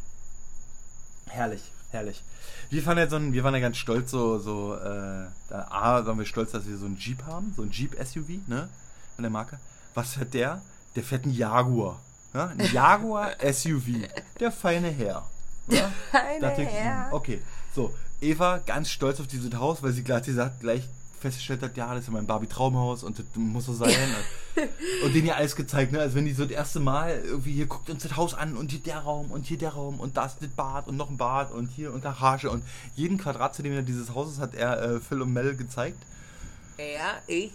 Speaker 1: Herrlich, herrlich. Wir waren ja, so ein, wir waren ja ganz stolz, so, so äh, A, waren wir stolz, dass wir so einen Jeep haben, so ein Jeep-SUV, ne? Von der Marke. Was fährt der? Der fährt einen Jaguar. Ja? Ein Jaguar SUV. Der feine Herr. Ja? (laughs)
Speaker 2: Feine Herr.
Speaker 1: Okay, so. Eva ganz stolz auf dieses Haus, weil sie gleich gesagt, gleich festgestellt hat, ja, das ist ja mein Barbie-Traumhaus und das muss so sein. (laughs) und denen ja alles gezeigt, ne? Als wenn die so das erste Mal irgendwie hier guckt uns das Haus an und hier der Raum und hier der Raum und das das Bad und noch ein Bad und hier und Garage und jeden Quadratzentimeter dieses Hauses hat er äh, Phil und Mel gezeigt.
Speaker 2: Er, ich.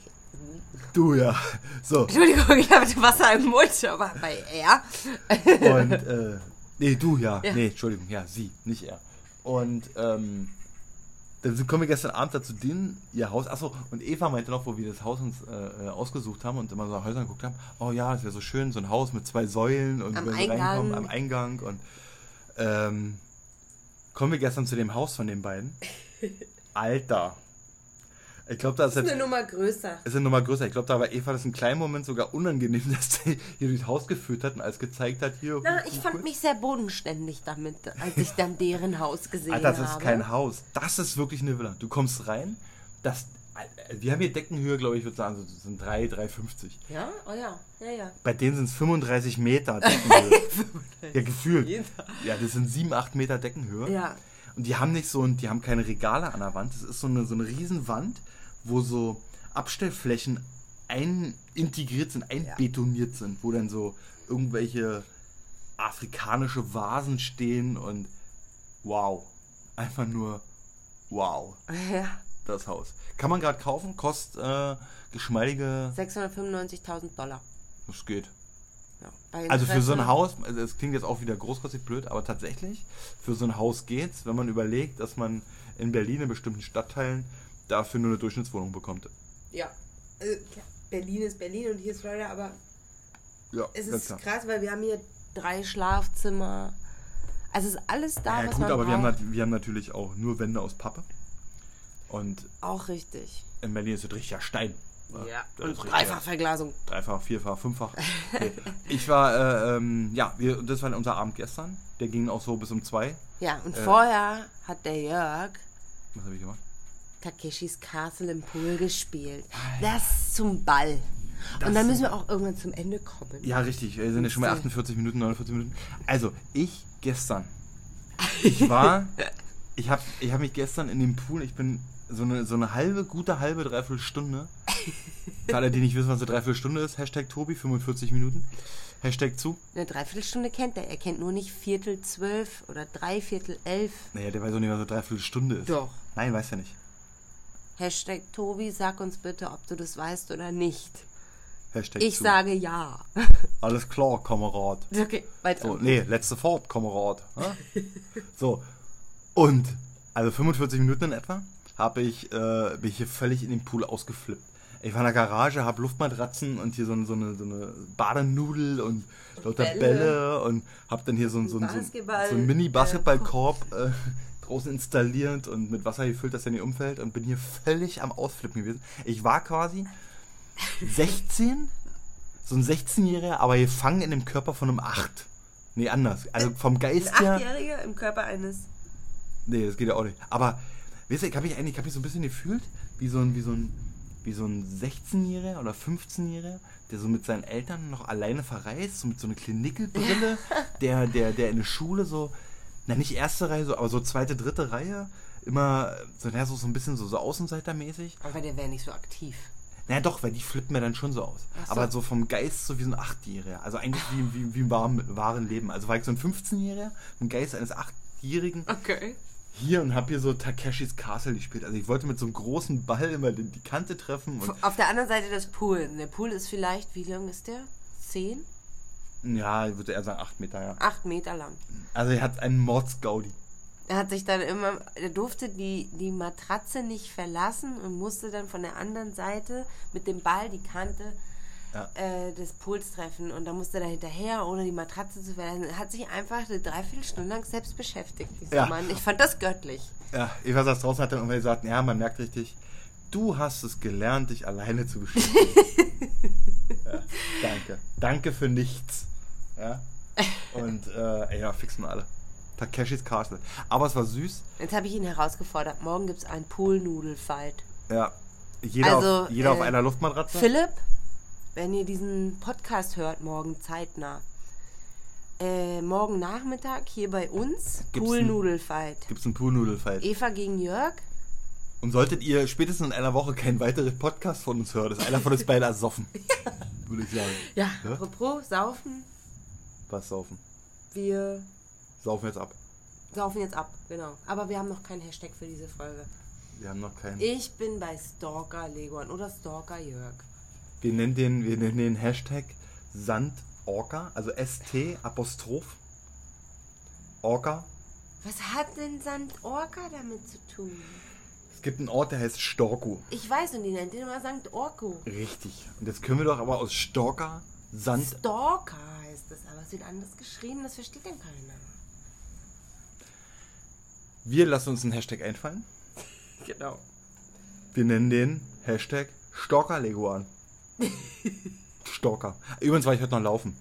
Speaker 1: Du ja. So.
Speaker 2: Entschuldigung, ich habe Wasser im Mund, aber bei er.
Speaker 1: Und, äh, nee, du ja.
Speaker 2: Ja.
Speaker 1: Nee, Entschuldigung, ja, sie, nicht er. Und, ähm, dann kommen wir gestern Abend dazu denen, ihr Haus, achso, und Eva meinte noch, wo wir das Haus uns äh, äh, ausgesucht haben und immer so nach Häusern geguckt haben, oh ja, das wäre so schön, so ein Haus mit zwei Säulen und
Speaker 2: Am
Speaker 1: wenn wir
Speaker 2: Eingang.
Speaker 1: reinkommen, am Eingang und, ähm, kommen wir gestern zu dem Haus von den beiden. (laughs) Alter. Ich glaube, da ist
Speaker 2: Das ist
Speaker 1: jetzt
Speaker 2: eine Nummer größer.
Speaker 1: ist eine Nummer größer. Ich glaube, da war Eva das einen kleinen Moment sogar unangenehm, (laughs) dass sie hier durchs Haus geführt hat und alles gezeigt hat. Hier,
Speaker 2: Na, ich fand mich sehr bodenständig damit, als ich dann deren Haus gesehen
Speaker 1: Alter,
Speaker 2: habe.
Speaker 1: das ist kein Haus. Das ist wirklich eine Villa. Du kommst rein, das, wir haben hier Deckenhöhe, glaube ich, würde sagen, so, das sind 3, 3,50.
Speaker 2: Ja? Oh ja, ja, ja.
Speaker 1: Bei denen sind es 35 Meter (laughs) Deckenhöhe. ja, gefühlt. Ja, das sind 7, 8 Meter Deckenhöhe.
Speaker 2: Ja.
Speaker 1: Und die haben nicht so, ein- die haben keine Regale an der Wand. Das ist so eine, so eine Riesenwand, wo so Abstellflächen ein integriert sind, einbetoniert sind, wo dann so irgendwelche afrikanische Vasen stehen und wow. Einfach nur wow.
Speaker 2: Ja.
Speaker 1: Das Haus. Kann man gerade kaufen, kostet äh, geschmeidige.
Speaker 2: 695.000 Dollar.
Speaker 1: Das geht.
Speaker 2: Ja.
Speaker 1: Also für so ein Haus, also es klingt jetzt auch wieder großkotzig blöd, aber tatsächlich, für so ein Haus geht's, wenn man überlegt, dass man in Berlin in bestimmten Stadtteilen dafür nur eine Durchschnittswohnung bekommt.
Speaker 2: Ja. Also, klar, Berlin ist Berlin und hier ist Florida, aber
Speaker 1: Ja,
Speaker 2: es ist
Speaker 1: klar.
Speaker 2: krass, weil wir haben hier drei Schlafzimmer. Also es ist alles da,
Speaker 1: Ja,
Speaker 2: was
Speaker 1: gut,
Speaker 2: man
Speaker 1: aber wir haben,
Speaker 2: braucht.
Speaker 1: wir haben natürlich auch nur Wände aus Pappe. Und
Speaker 2: Auch richtig.
Speaker 1: in Berlin ist es richtiger Stein.
Speaker 2: Ja.
Speaker 1: Das
Speaker 2: Und Dreifachverglasung.
Speaker 1: Dreifach, vierfach, fünffach. (laughs) Nee. Ich war, äh, ähm, ja, wir, das war unser Abend gestern. Der ging auch so bis um zwei.
Speaker 2: Ja, und
Speaker 1: Äh.
Speaker 2: vorher hat der Jörg
Speaker 1: Was habe ich gemacht?
Speaker 2: Takeshis Castle im Pool gespielt. Das zum Ball. und dann müssen wir auch irgendwann zum Ende kommen.
Speaker 1: Ja, richtig. Wir sind ja schon bei
Speaker 2: So.
Speaker 1: 48 Minuten, 49 Minuten. Also, ich gestern. (laughs) Ich war. ich habe ich hab mich gestern in dem Pool, ich bin so eine, so eine halbe, gute halbe, dreiviertel Stunde. (laughs) Für alle, die nicht wissen, was eine Dreiviertelstunde ist, Hashtag Tobi, 45 Minuten. Hashtag zu.
Speaker 2: Eine Dreiviertelstunde kennt er. Er kennt nur nicht Viertel zwölf oder Dreiviertel elf.
Speaker 1: Naja, der weiß auch nicht, was eine Dreiviertelstunde ist.
Speaker 2: Doch.
Speaker 1: Nein, weiß er nicht.
Speaker 2: Hashtag Tobi, sag uns bitte, ob du das weißt oder nicht.
Speaker 1: Hashtag
Speaker 2: Ich
Speaker 1: zu.
Speaker 2: sage ja. (laughs)
Speaker 1: Alles klar, Kamerad.
Speaker 2: Okay, weiter.
Speaker 1: So, nee, letzte Fahrt, Kamerad. (laughs) So, und, also 45 Minuten in etwa, habe ich, äh, bin ich hier völlig in den Pool ausgeflippt. Ich war in der Garage, habe Luftmatratzen und hier so, eine- so, eine, so eine Badenudel und lauter Bälle,
Speaker 2: Bälle.
Speaker 1: und habe dann hier so, so, so, so einen Mini-Basketballkorb äh, draußen installiert und mit Wasser gefüllt, dass er nicht umfällt und bin hier völlig am Ausflippen gewesen. Ich war quasi 16, so ein 16-Jähriger, aber gefangen in dem Körper von einem 8. Nee, anders. Also vom
Speaker 2: Ein
Speaker 1: Geist her.
Speaker 2: Achtjähriger im Körper eines.
Speaker 1: Nee, das geht ja auch nicht. Aber, weißt du, ich habe mich eigentlich, ich habe mich so ein bisschen gefühlt, wie so ein, wie so ein, wie so ein 16-Jähriger oder 15-Jähriger, der so mit seinen Eltern noch alleine verreist, so mit so einer Klinickelbrille, der, der, der in der Schule so, na nicht erste Reihe, so, aber so zweite, dritte Reihe, immer, so, na, so, so ein bisschen so, so Außenseitermäßig.
Speaker 2: Aber der wäre nicht so aktiv.
Speaker 1: Naja, doch, weil die flippen mir dann schon so aus.
Speaker 2: So.
Speaker 1: Aber so vom Geist so wie so ein Achtjähriger. Also eigentlich wie, wie, wie im wahren, wahren Leben. Also war ich so ein 15-Jähriger, im Geist eines Achtjährigen
Speaker 2: Okay.
Speaker 1: hier und hab hier so Takeshis Castle gespielt. Also ich wollte mit so einem großen Ball immer die, Kante treffen. Und
Speaker 2: Auf der anderen Seite des Pools. Der Pool ist vielleicht, wie lang ist der? Zehn?
Speaker 1: Ja, ich würde eher sagen 8 Meter, ja.
Speaker 2: Acht Meter lang.
Speaker 1: Also er hat einen Mordsgaudi.
Speaker 2: Er hat sich dann immer, er durfte die, die Matratze nicht verlassen und musste dann von der anderen Seite mit dem Ball die Kante
Speaker 1: Ja.
Speaker 2: äh, des Pools treffen. Und da musste er hinterher, ohne die Matratze zu verlassen. Er hat sich einfach eine Dreiviertelstunde lang selbst beschäftigt, dieser
Speaker 1: Ja.
Speaker 2: Mann. Ich fand das göttlich.
Speaker 1: Ja, ich weiß, das draußen hat dann irgendwann gesagt, ja, man merkt richtig, du hast es gelernt, dich alleine zu beschäftigen. (laughs) ja, danke. Danke für nichts. Ja. (laughs) Und äh, ey, ja, fixen wir alle. Takeshis Castle. Aber es war süß.
Speaker 2: Jetzt habe ich ihn herausgefordert. Morgen gibt es einen Poolnudelfight.
Speaker 1: Ja. Jeder,
Speaker 2: Also,
Speaker 1: auf, jeder auf
Speaker 2: äh,
Speaker 1: einer Luftmatratze.
Speaker 2: Philipp, wenn ihr diesen Podcast hört, morgen zeitnah. Äh, morgen Nachmittag hier bei uns Poolnudelfight.
Speaker 1: Gibt es einen Poolnudelfight.
Speaker 2: Eva gegen Jörg.
Speaker 1: Und solltet ihr spätestens in einer Woche keinen weiteren Podcast von uns hören, ist einer von uns beiden ersoffen. (laughs) Würde ich sagen.
Speaker 2: Ja,
Speaker 1: Ja?
Speaker 2: apropos saufen.
Speaker 1: Was saufen?
Speaker 2: Wir
Speaker 1: Saufen jetzt ab.
Speaker 2: saufen jetzt ab, genau. Aber wir haben noch keinen Hashtag für diese Folge.
Speaker 1: Wir haben noch keinen.
Speaker 2: Ich bin bei Stalker Legon oder Stalker Jörg.
Speaker 1: Wir nennen den, wir nennen den Hashtag Sandorca, also ST Apostroph. Orca.
Speaker 2: Was hat denn St. Orca damit zu tun?
Speaker 1: Es gibt einen Ort, der heißt Storko.
Speaker 2: Ich weiß und die nennt den immer St. Orko.
Speaker 1: Richtig. Und jetzt können wir doch aber aus Storka Sand.
Speaker 2: Stalker heißt es, aber es wird anders geschrieben, das versteht denn keiner.
Speaker 1: Wir lassen uns einen Hashtag einfallen. (laughs)
Speaker 2: Genau.
Speaker 1: Wir nennen den Hashtag Stalker Leguan. (laughs) Stalker. Übrigens war ich heute noch laufen.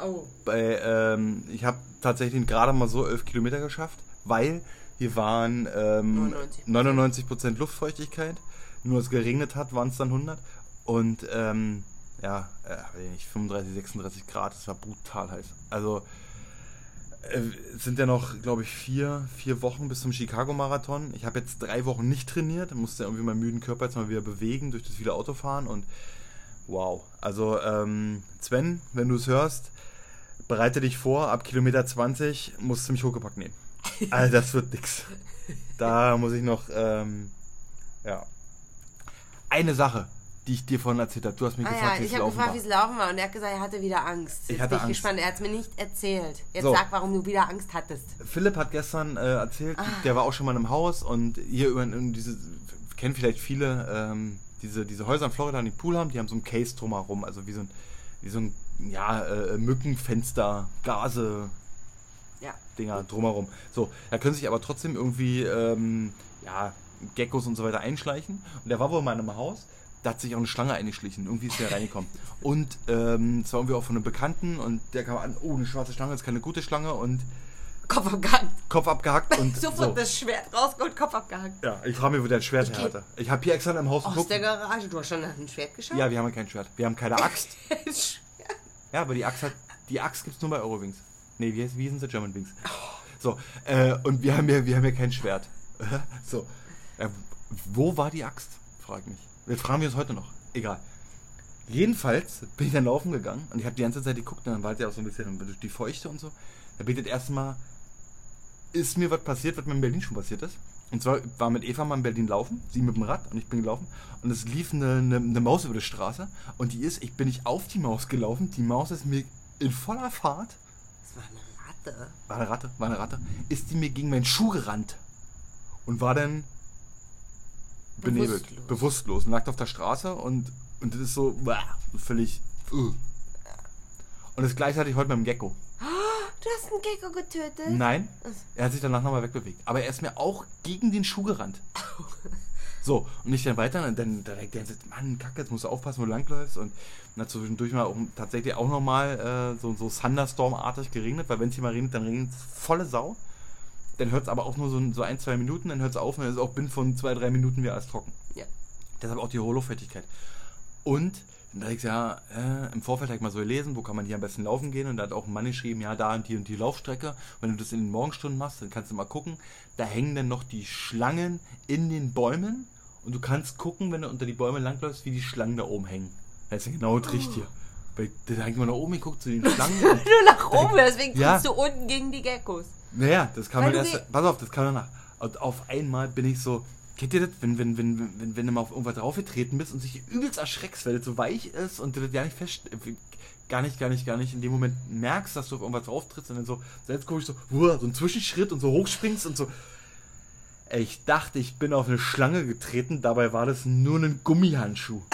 Speaker 2: Oh.
Speaker 1: bei, ähm, ich habe tatsächlich gerade mal so 11 Kilometer geschafft, weil hier waren ähm,
Speaker 2: 99%.
Speaker 1: 99% Luftfeuchtigkeit. Nur es geregnet hat, waren es dann 100. Und ähm, ja, äh, weiß ich nicht, 35, 36 Grad, es war brutal heiß. Also äh, es sind ja noch, glaube ich, vier, vier Wochen bis zum Chicago-Marathon. Ich habe jetzt drei Wochen nicht trainiert, musste irgendwie meinen müden Körper jetzt mal wieder bewegen durch das viele Autofahren und wow. Also ähm, Sven, wenn du es hörst, bereite dich vor, ab Kilometer 20 musst du mich hochgepackt nehmen. (laughs) Also das wird nix. Da muss ich noch, ähm, ja. Eine Sache, die ich dir vorhin erzählt habe. Du hast mich
Speaker 2: Ah
Speaker 1: gefragt,
Speaker 2: ja,
Speaker 1: wie
Speaker 2: ich
Speaker 1: es
Speaker 2: habe
Speaker 1: laufen
Speaker 2: gefragt,
Speaker 1: war.
Speaker 2: wie es laufen war und er hat gesagt, er hatte wieder Angst.
Speaker 1: Ich
Speaker 2: Jetzt
Speaker 1: hatte
Speaker 2: bin ich
Speaker 1: Angst.
Speaker 2: gespannt, er hat es mir nicht erzählt. Jetzt
Speaker 1: So.
Speaker 2: sag, warum du wieder Angst hattest.
Speaker 1: Philipp hat gestern äh, erzählt,
Speaker 2: Ah.
Speaker 1: der war auch schon mal im Haus und hier über diese, kennen vielleicht viele, ähm, diese, diese Häuser in Florida, die Pool haben, die haben so ein Case drumherum, also wie so ein, wie so ein, ja, äh, Mückenfenster, Gase,
Speaker 2: Ja.
Speaker 1: Dinger drumherum. So, da können sich aber trotzdem irgendwie, ähm, ja, Geckos und so weiter einschleichen. Und der war wohl mal in einem Haus, da hat sich auch eine Schlange eingeschlichen. Irgendwie ist der reingekommen. Und ähm, es war irgendwie auch von einem Bekannten und der kam an, oh, eine schwarze Schlange ist keine gute Schlange und
Speaker 2: Kopf abgehackt.
Speaker 1: Kopf abgehackt und (laughs)
Speaker 2: Sofort
Speaker 1: so.
Speaker 2: das Schwert rausgeholt, Kopf abgehackt.
Speaker 1: Ja, ich frage mich, wo der ein Schwert her hatte. Ich habe hier extra im Haus
Speaker 2: Aus
Speaker 1: geguckt.
Speaker 2: der Garage. Du hast schon nach dem Schwert geschaut?
Speaker 1: Ja, wir haben kein Schwert. Wir haben keine (laughs) Axt.
Speaker 2: Schwert.
Speaker 1: Ja, aber die Axt hat, die Axt gibt's nur bei Eurowings. Nee, wie, heißt, wie sind sie German Wings?
Speaker 2: Oh.
Speaker 1: So, äh, und wir haben ja, wir haben ja kein Schwert. (laughs) so, äh, wo war die Axt? Frag mich. Das fragen wir uns heute noch. Egal. Jedenfalls bin ich dann laufen gegangen und ich habe die ganze Zeit geguckt und dann war halt ja auch so ein bisschen die Feuchte und so. Da bin ich das erste Mal ist mir was passiert, was mir in Berlin schon passiert ist. Und zwar war mit Eva mal in Berlin laufen, sie mit dem Rad und ich bin gelaufen. Und es lief eine, eine, eine Maus über die Straße. Und die ist, ich bin nicht auf die Maus gelaufen, die Maus ist mir in voller Fahrt,
Speaker 2: Das war eine Ratte.
Speaker 1: war eine Ratte, war eine Ratte, ist die mir gegen meinen Schuh gerannt. Und war dann benebelt,
Speaker 2: Bewusstlos.
Speaker 1: bewusstlos, und lag auf der Straße und, und das ist so, bah, völlig. Uh. Und das gleiche hatte ich heute mit dem Gecko. (gasps)
Speaker 2: Du hast einen Gecko getötet?
Speaker 1: Nein, er hat sich danach nochmal wegbewegt. Aber er ist mir auch gegen den Schuh gerannt. (laughs) So, und ich dann weiter und dann direkt der sagt, Mann, Kacke, jetzt musst du aufpassen, wo du langläufst. Und dann hat zwischendurch mal auch, tatsächlich auch nochmal äh, so, so Thunderstorm-artig geregnet, weil wenn es hier mal regnet, dann regnet es volle Sau. Dann hört es aber auch nur so, so ein, zwei Minuten, dann hört es auf und dann ist auch binnen von zwei, drei Minuten wieder alles trocken.
Speaker 2: Ja.
Speaker 1: Deshalb auch die Holo-Fertigkeit. Und dann dachte ich, ja, äh, im Vorfeld habe ich mal so gelesen, wo kann man hier am besten laufen gehen. Und da hat auch ein Mann geschrieben, ja, da und die und die Laufstrecke. Wenn du das in den Morgenstunden machst, dann kannst du mal gucken. Da hängen dann noch die Schlangen in den Bäumen. Und du kannst gucken, wenn du unter die Bäume langläufst, wie die Schlangen da oben hängen. Das ist genau das Richtige. Weil da hängt man nach oben, ich guckt zu den Schlangen. (laughs)
Speaker 2: Nur nach oben, deswegen
Speaker 1: Ja.
Speaker 2: kommst du unten gegen die Geckos.
Speaker 1: Naja, das kann
Speaker 2: Weil
Speaker 1: man
Speaker 2: du
Speaker 1: erst. Pass auf, das kann man nach. Und auf einmal bin ich so. Kennt ihr das, wenn, wenn, wenn, wenn, wenn du mal auf irgendwas draufgetreten bist und sich übelst erschreckst, weil das so weich ist und du das gar nicht fest, gar nicht, gar nicht, gar nicht in dem Moment merkst, dass du auf irgendwas drauf trittst und dann so, selbst gucke ich so, so einen Zwischenschritt und so hochspringst und so. Ich dachte, ich bin auf eine Schlange getreten, dabei war das nur ein Gummihandschuh. (laughs)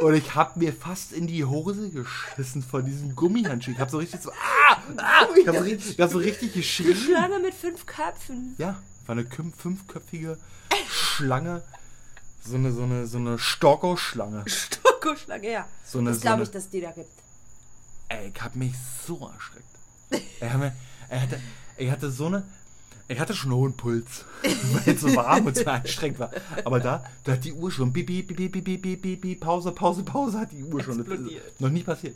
Speaker 1: Und ich hab mir fast in die Hose geschissen von diesem Gummihandschuh. Ich hab so richtig so, ah, ah, ich hab so richtig, ich hab so richtig geschrien.
Speaker 2: Schlange mit fünf Köpfen.
Speaker 1: Ja, war eine küm- fünfköpfige Schlange. So eine, so eine, so eine Storko-Schlange.
Speaker 2: Stockoschlange, ja.
Speaker 1: So eine,
Speaker 2: das
Speaker 1: so
Speaker 2: glaube
Speaker 1: eine,
Speaker 2: ich, dass die da gibt.
Speaker 1: Ey, ich hab mich so erschreckt. Er, hat mir, er, hatte, er hatte so eine. Ich hatte schon einen hohen Puls, (laughs) weil es so warm und so anstrengend war. Aber da, da hat die Uhr schon bip, bip, bip, bip, bip, bip, bip, Pause, Pause, Pause, hat die Uhr schon. noch nie passiert.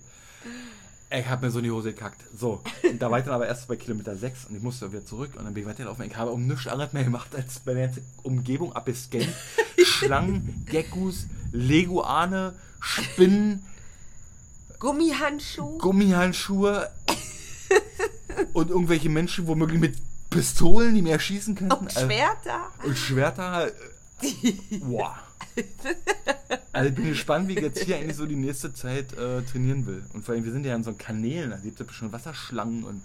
Speaker 1: Ich habe mir so in die Hose gekackt. So, und da war ich dann aber erst bei Kilometer 6 und ich musste wieder zurück und dann bin ich weitergelaufen. Ich habe um nichts anderes mehr gemacht, als meine ganze Umgebung abgescannt. (laughs) Schlangen, Geckos, Leguane, Spinnen.
Speaker 2: Gummihandschuhe.
Speaker 1: Gummihandschuhe. und irgendwelche Menschen womöglich mit Pistolen, die mir erschießen könnten.
Speaker 2: und Schwerter.
Speaker 1: Äh, und Schwerter. Äh, boah. Also ich bin gespannt, wie ich jetzt hier eigentlich so die nächste Zeit äh, trainieren will. Und vor allem, wir sind ja in so Kanälen, da gibt es schon Wasserschlangen und.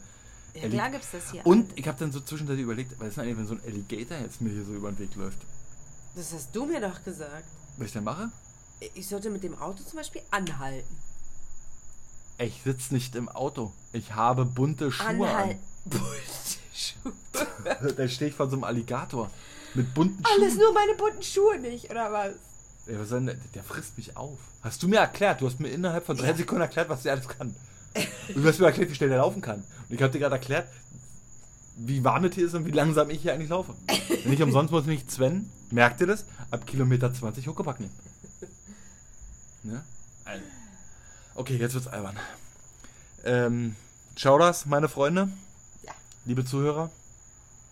Speaker 2: Ja, klar gibt's das hier.
Speaker 1: Und ich habe dann so zwischendurch überlegt, was ist denn eigentlich, wenn so ein Alligator jetzt mir hier so über den Weg läuft?
Speaker 2: Das hast du mir doch gesagt.
Speaker 1: Was ich dann mache?
Speaker 2: Ich sollte mit dem Auto zum Beispiel anhalten.
Speaker 1: Ich sitze nicht im Auto. Ich habe bunte Schuhe
Speaker 2: Anhalten.
Speaker 1: an. (laughs) (laughs) Da stehe ich vor so einem Alligator. Mit bunten
Speaker 2: Alles
Speaker 1: Schuhen.
Speaker 2: nur meine bunten Schuhe nicht, oder was?
Speaker 1: Ey, was soll denn der, der frisst mich auf. Hast du mir erklärt? Du hast mir innerhalb von drei Sekunden erklärt, was der alles kann. Und du hast mir erklärt, wie schnell der laufen kann. Und ich habe dir gerade erklärt, wie warm es hier ist und wie langsam ich hier eigentlich laufe. Nicht umsonst muss mich Sven, merkt ihr das, ab Kilometer 20 Huckepack nehmen. Ne? Also. Okay, jetzt wird's albern. Ähm, schau das, meine Freunde. Liebe Zuhörer.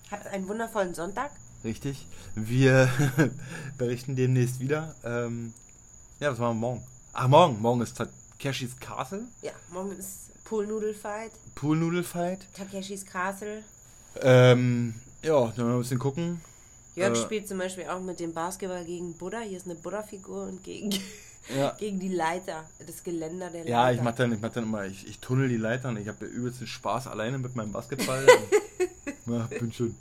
Speaker 2: Habt einen wundervollen Sonntag.
Speaker 1: Richtig. Wir (laughs) berichten demnächst wieder. Ähm, ja, was machen wir morgen? Ach, morgen. Morgen ist Takeshis Castle.
Speaker 2: Ja, morgen ist Poolnudelfight.
Speaker 1: Poolnudelfight.
Speaker 2: Takeshis Castle.
Speaker 1: Ähm, ja, dann mal ein bisschen gucken.
Speaker 2: Jörg
Speaker 1: Äh.
Speaker 2: spielt zum Beispiel auch mit dem Basketball gegen Buddha. Hier ist eine Buddha-Figur und gegen,
Speaker 1: Ja. (laughs)
Speaker 2: gegen die Leiter, das Geländer der Leiter.
Speaker 1: Ja, ich mach dann, ich mach dann immer, ich, ich tunnel die Leitern. Ich habe übelst den Spaß alleine mit meinem Basketball. (laughs) ja, bin schon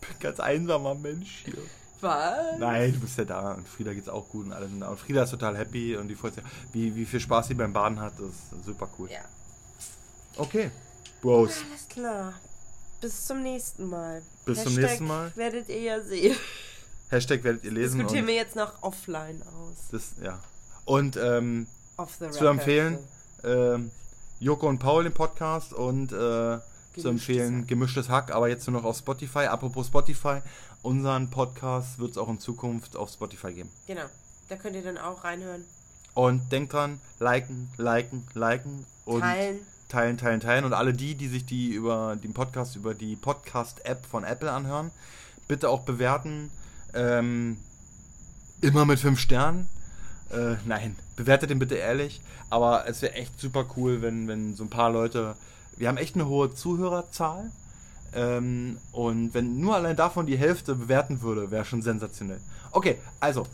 Speaker 1: bin ganz einsamer Mensch hier.
Speaker 2: Was?
Speaker 1: Nein, du bist ja da und Frieda geht's auch gut und alle sind da. Und Frieda ist total happy und die freut sich, wie, wie viel Spaß sie beim Baden hat, das ist super cool.
Speaker 2: Ja.
Speaker 1: Okay, Bros.
Speaker 2: Alles klar. Bis zum nächsten Mal.
Speaker 1: Bis zum nächsten Mal.
Speaker 2: werdet ihr ja sehen.
Speaker 1: Hashtag werdet ihr lesen.
Speaker 2: Diskutieren
Speaker 1: Und
Speaker 2: wir jetzt noch offline aus.
Speaker 1: das, ja. Und ähm, zu empfehlen, ähm, Joko und Paul den Podcast und äh, zu empfehlen
Speaker 2: Hack.
Speaker 1: Gemischtes Hack, aber jetzt nur noch auf Spotify. Apropos Spotify, unseren Podcast wird es auch in Zukunft auf Spotify geben.
Speaker 2: Genau. Da könnt ihr dann auch reinhören.
Speaker 1: Und denkt dran, liken, liken, liken und
Speaker 2: Teilen.
Speaker 1: teilen, teilen, teilen. Und alle die, die sich die über den Podcast, über die Podcast-App von Apple anhören, bitte auch bewerten. Ähm, immer mit fünf Sternen. Äh, nein, bewertet den bitte ehrlich. Aber es wäre echt super cool, wenn, wenn so ein paar Leute. Wir haben echt eine hohe Zuhörerzahl. Ähm, und wenn nur allein davon die Hälfte bewerten würde, wäre schon sensationell. Okay, also.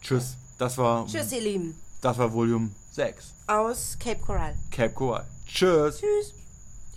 Speaker 1: Tschüss. Das war.
Speaker 2: Tschüss, ihr Lieben.
Speaker 1: Das war Volume 6.
Speaker 2: Aus Cape Coral.
Speaker 1: Cape Coral. Tschüss.
Speaker 2: Tschüss.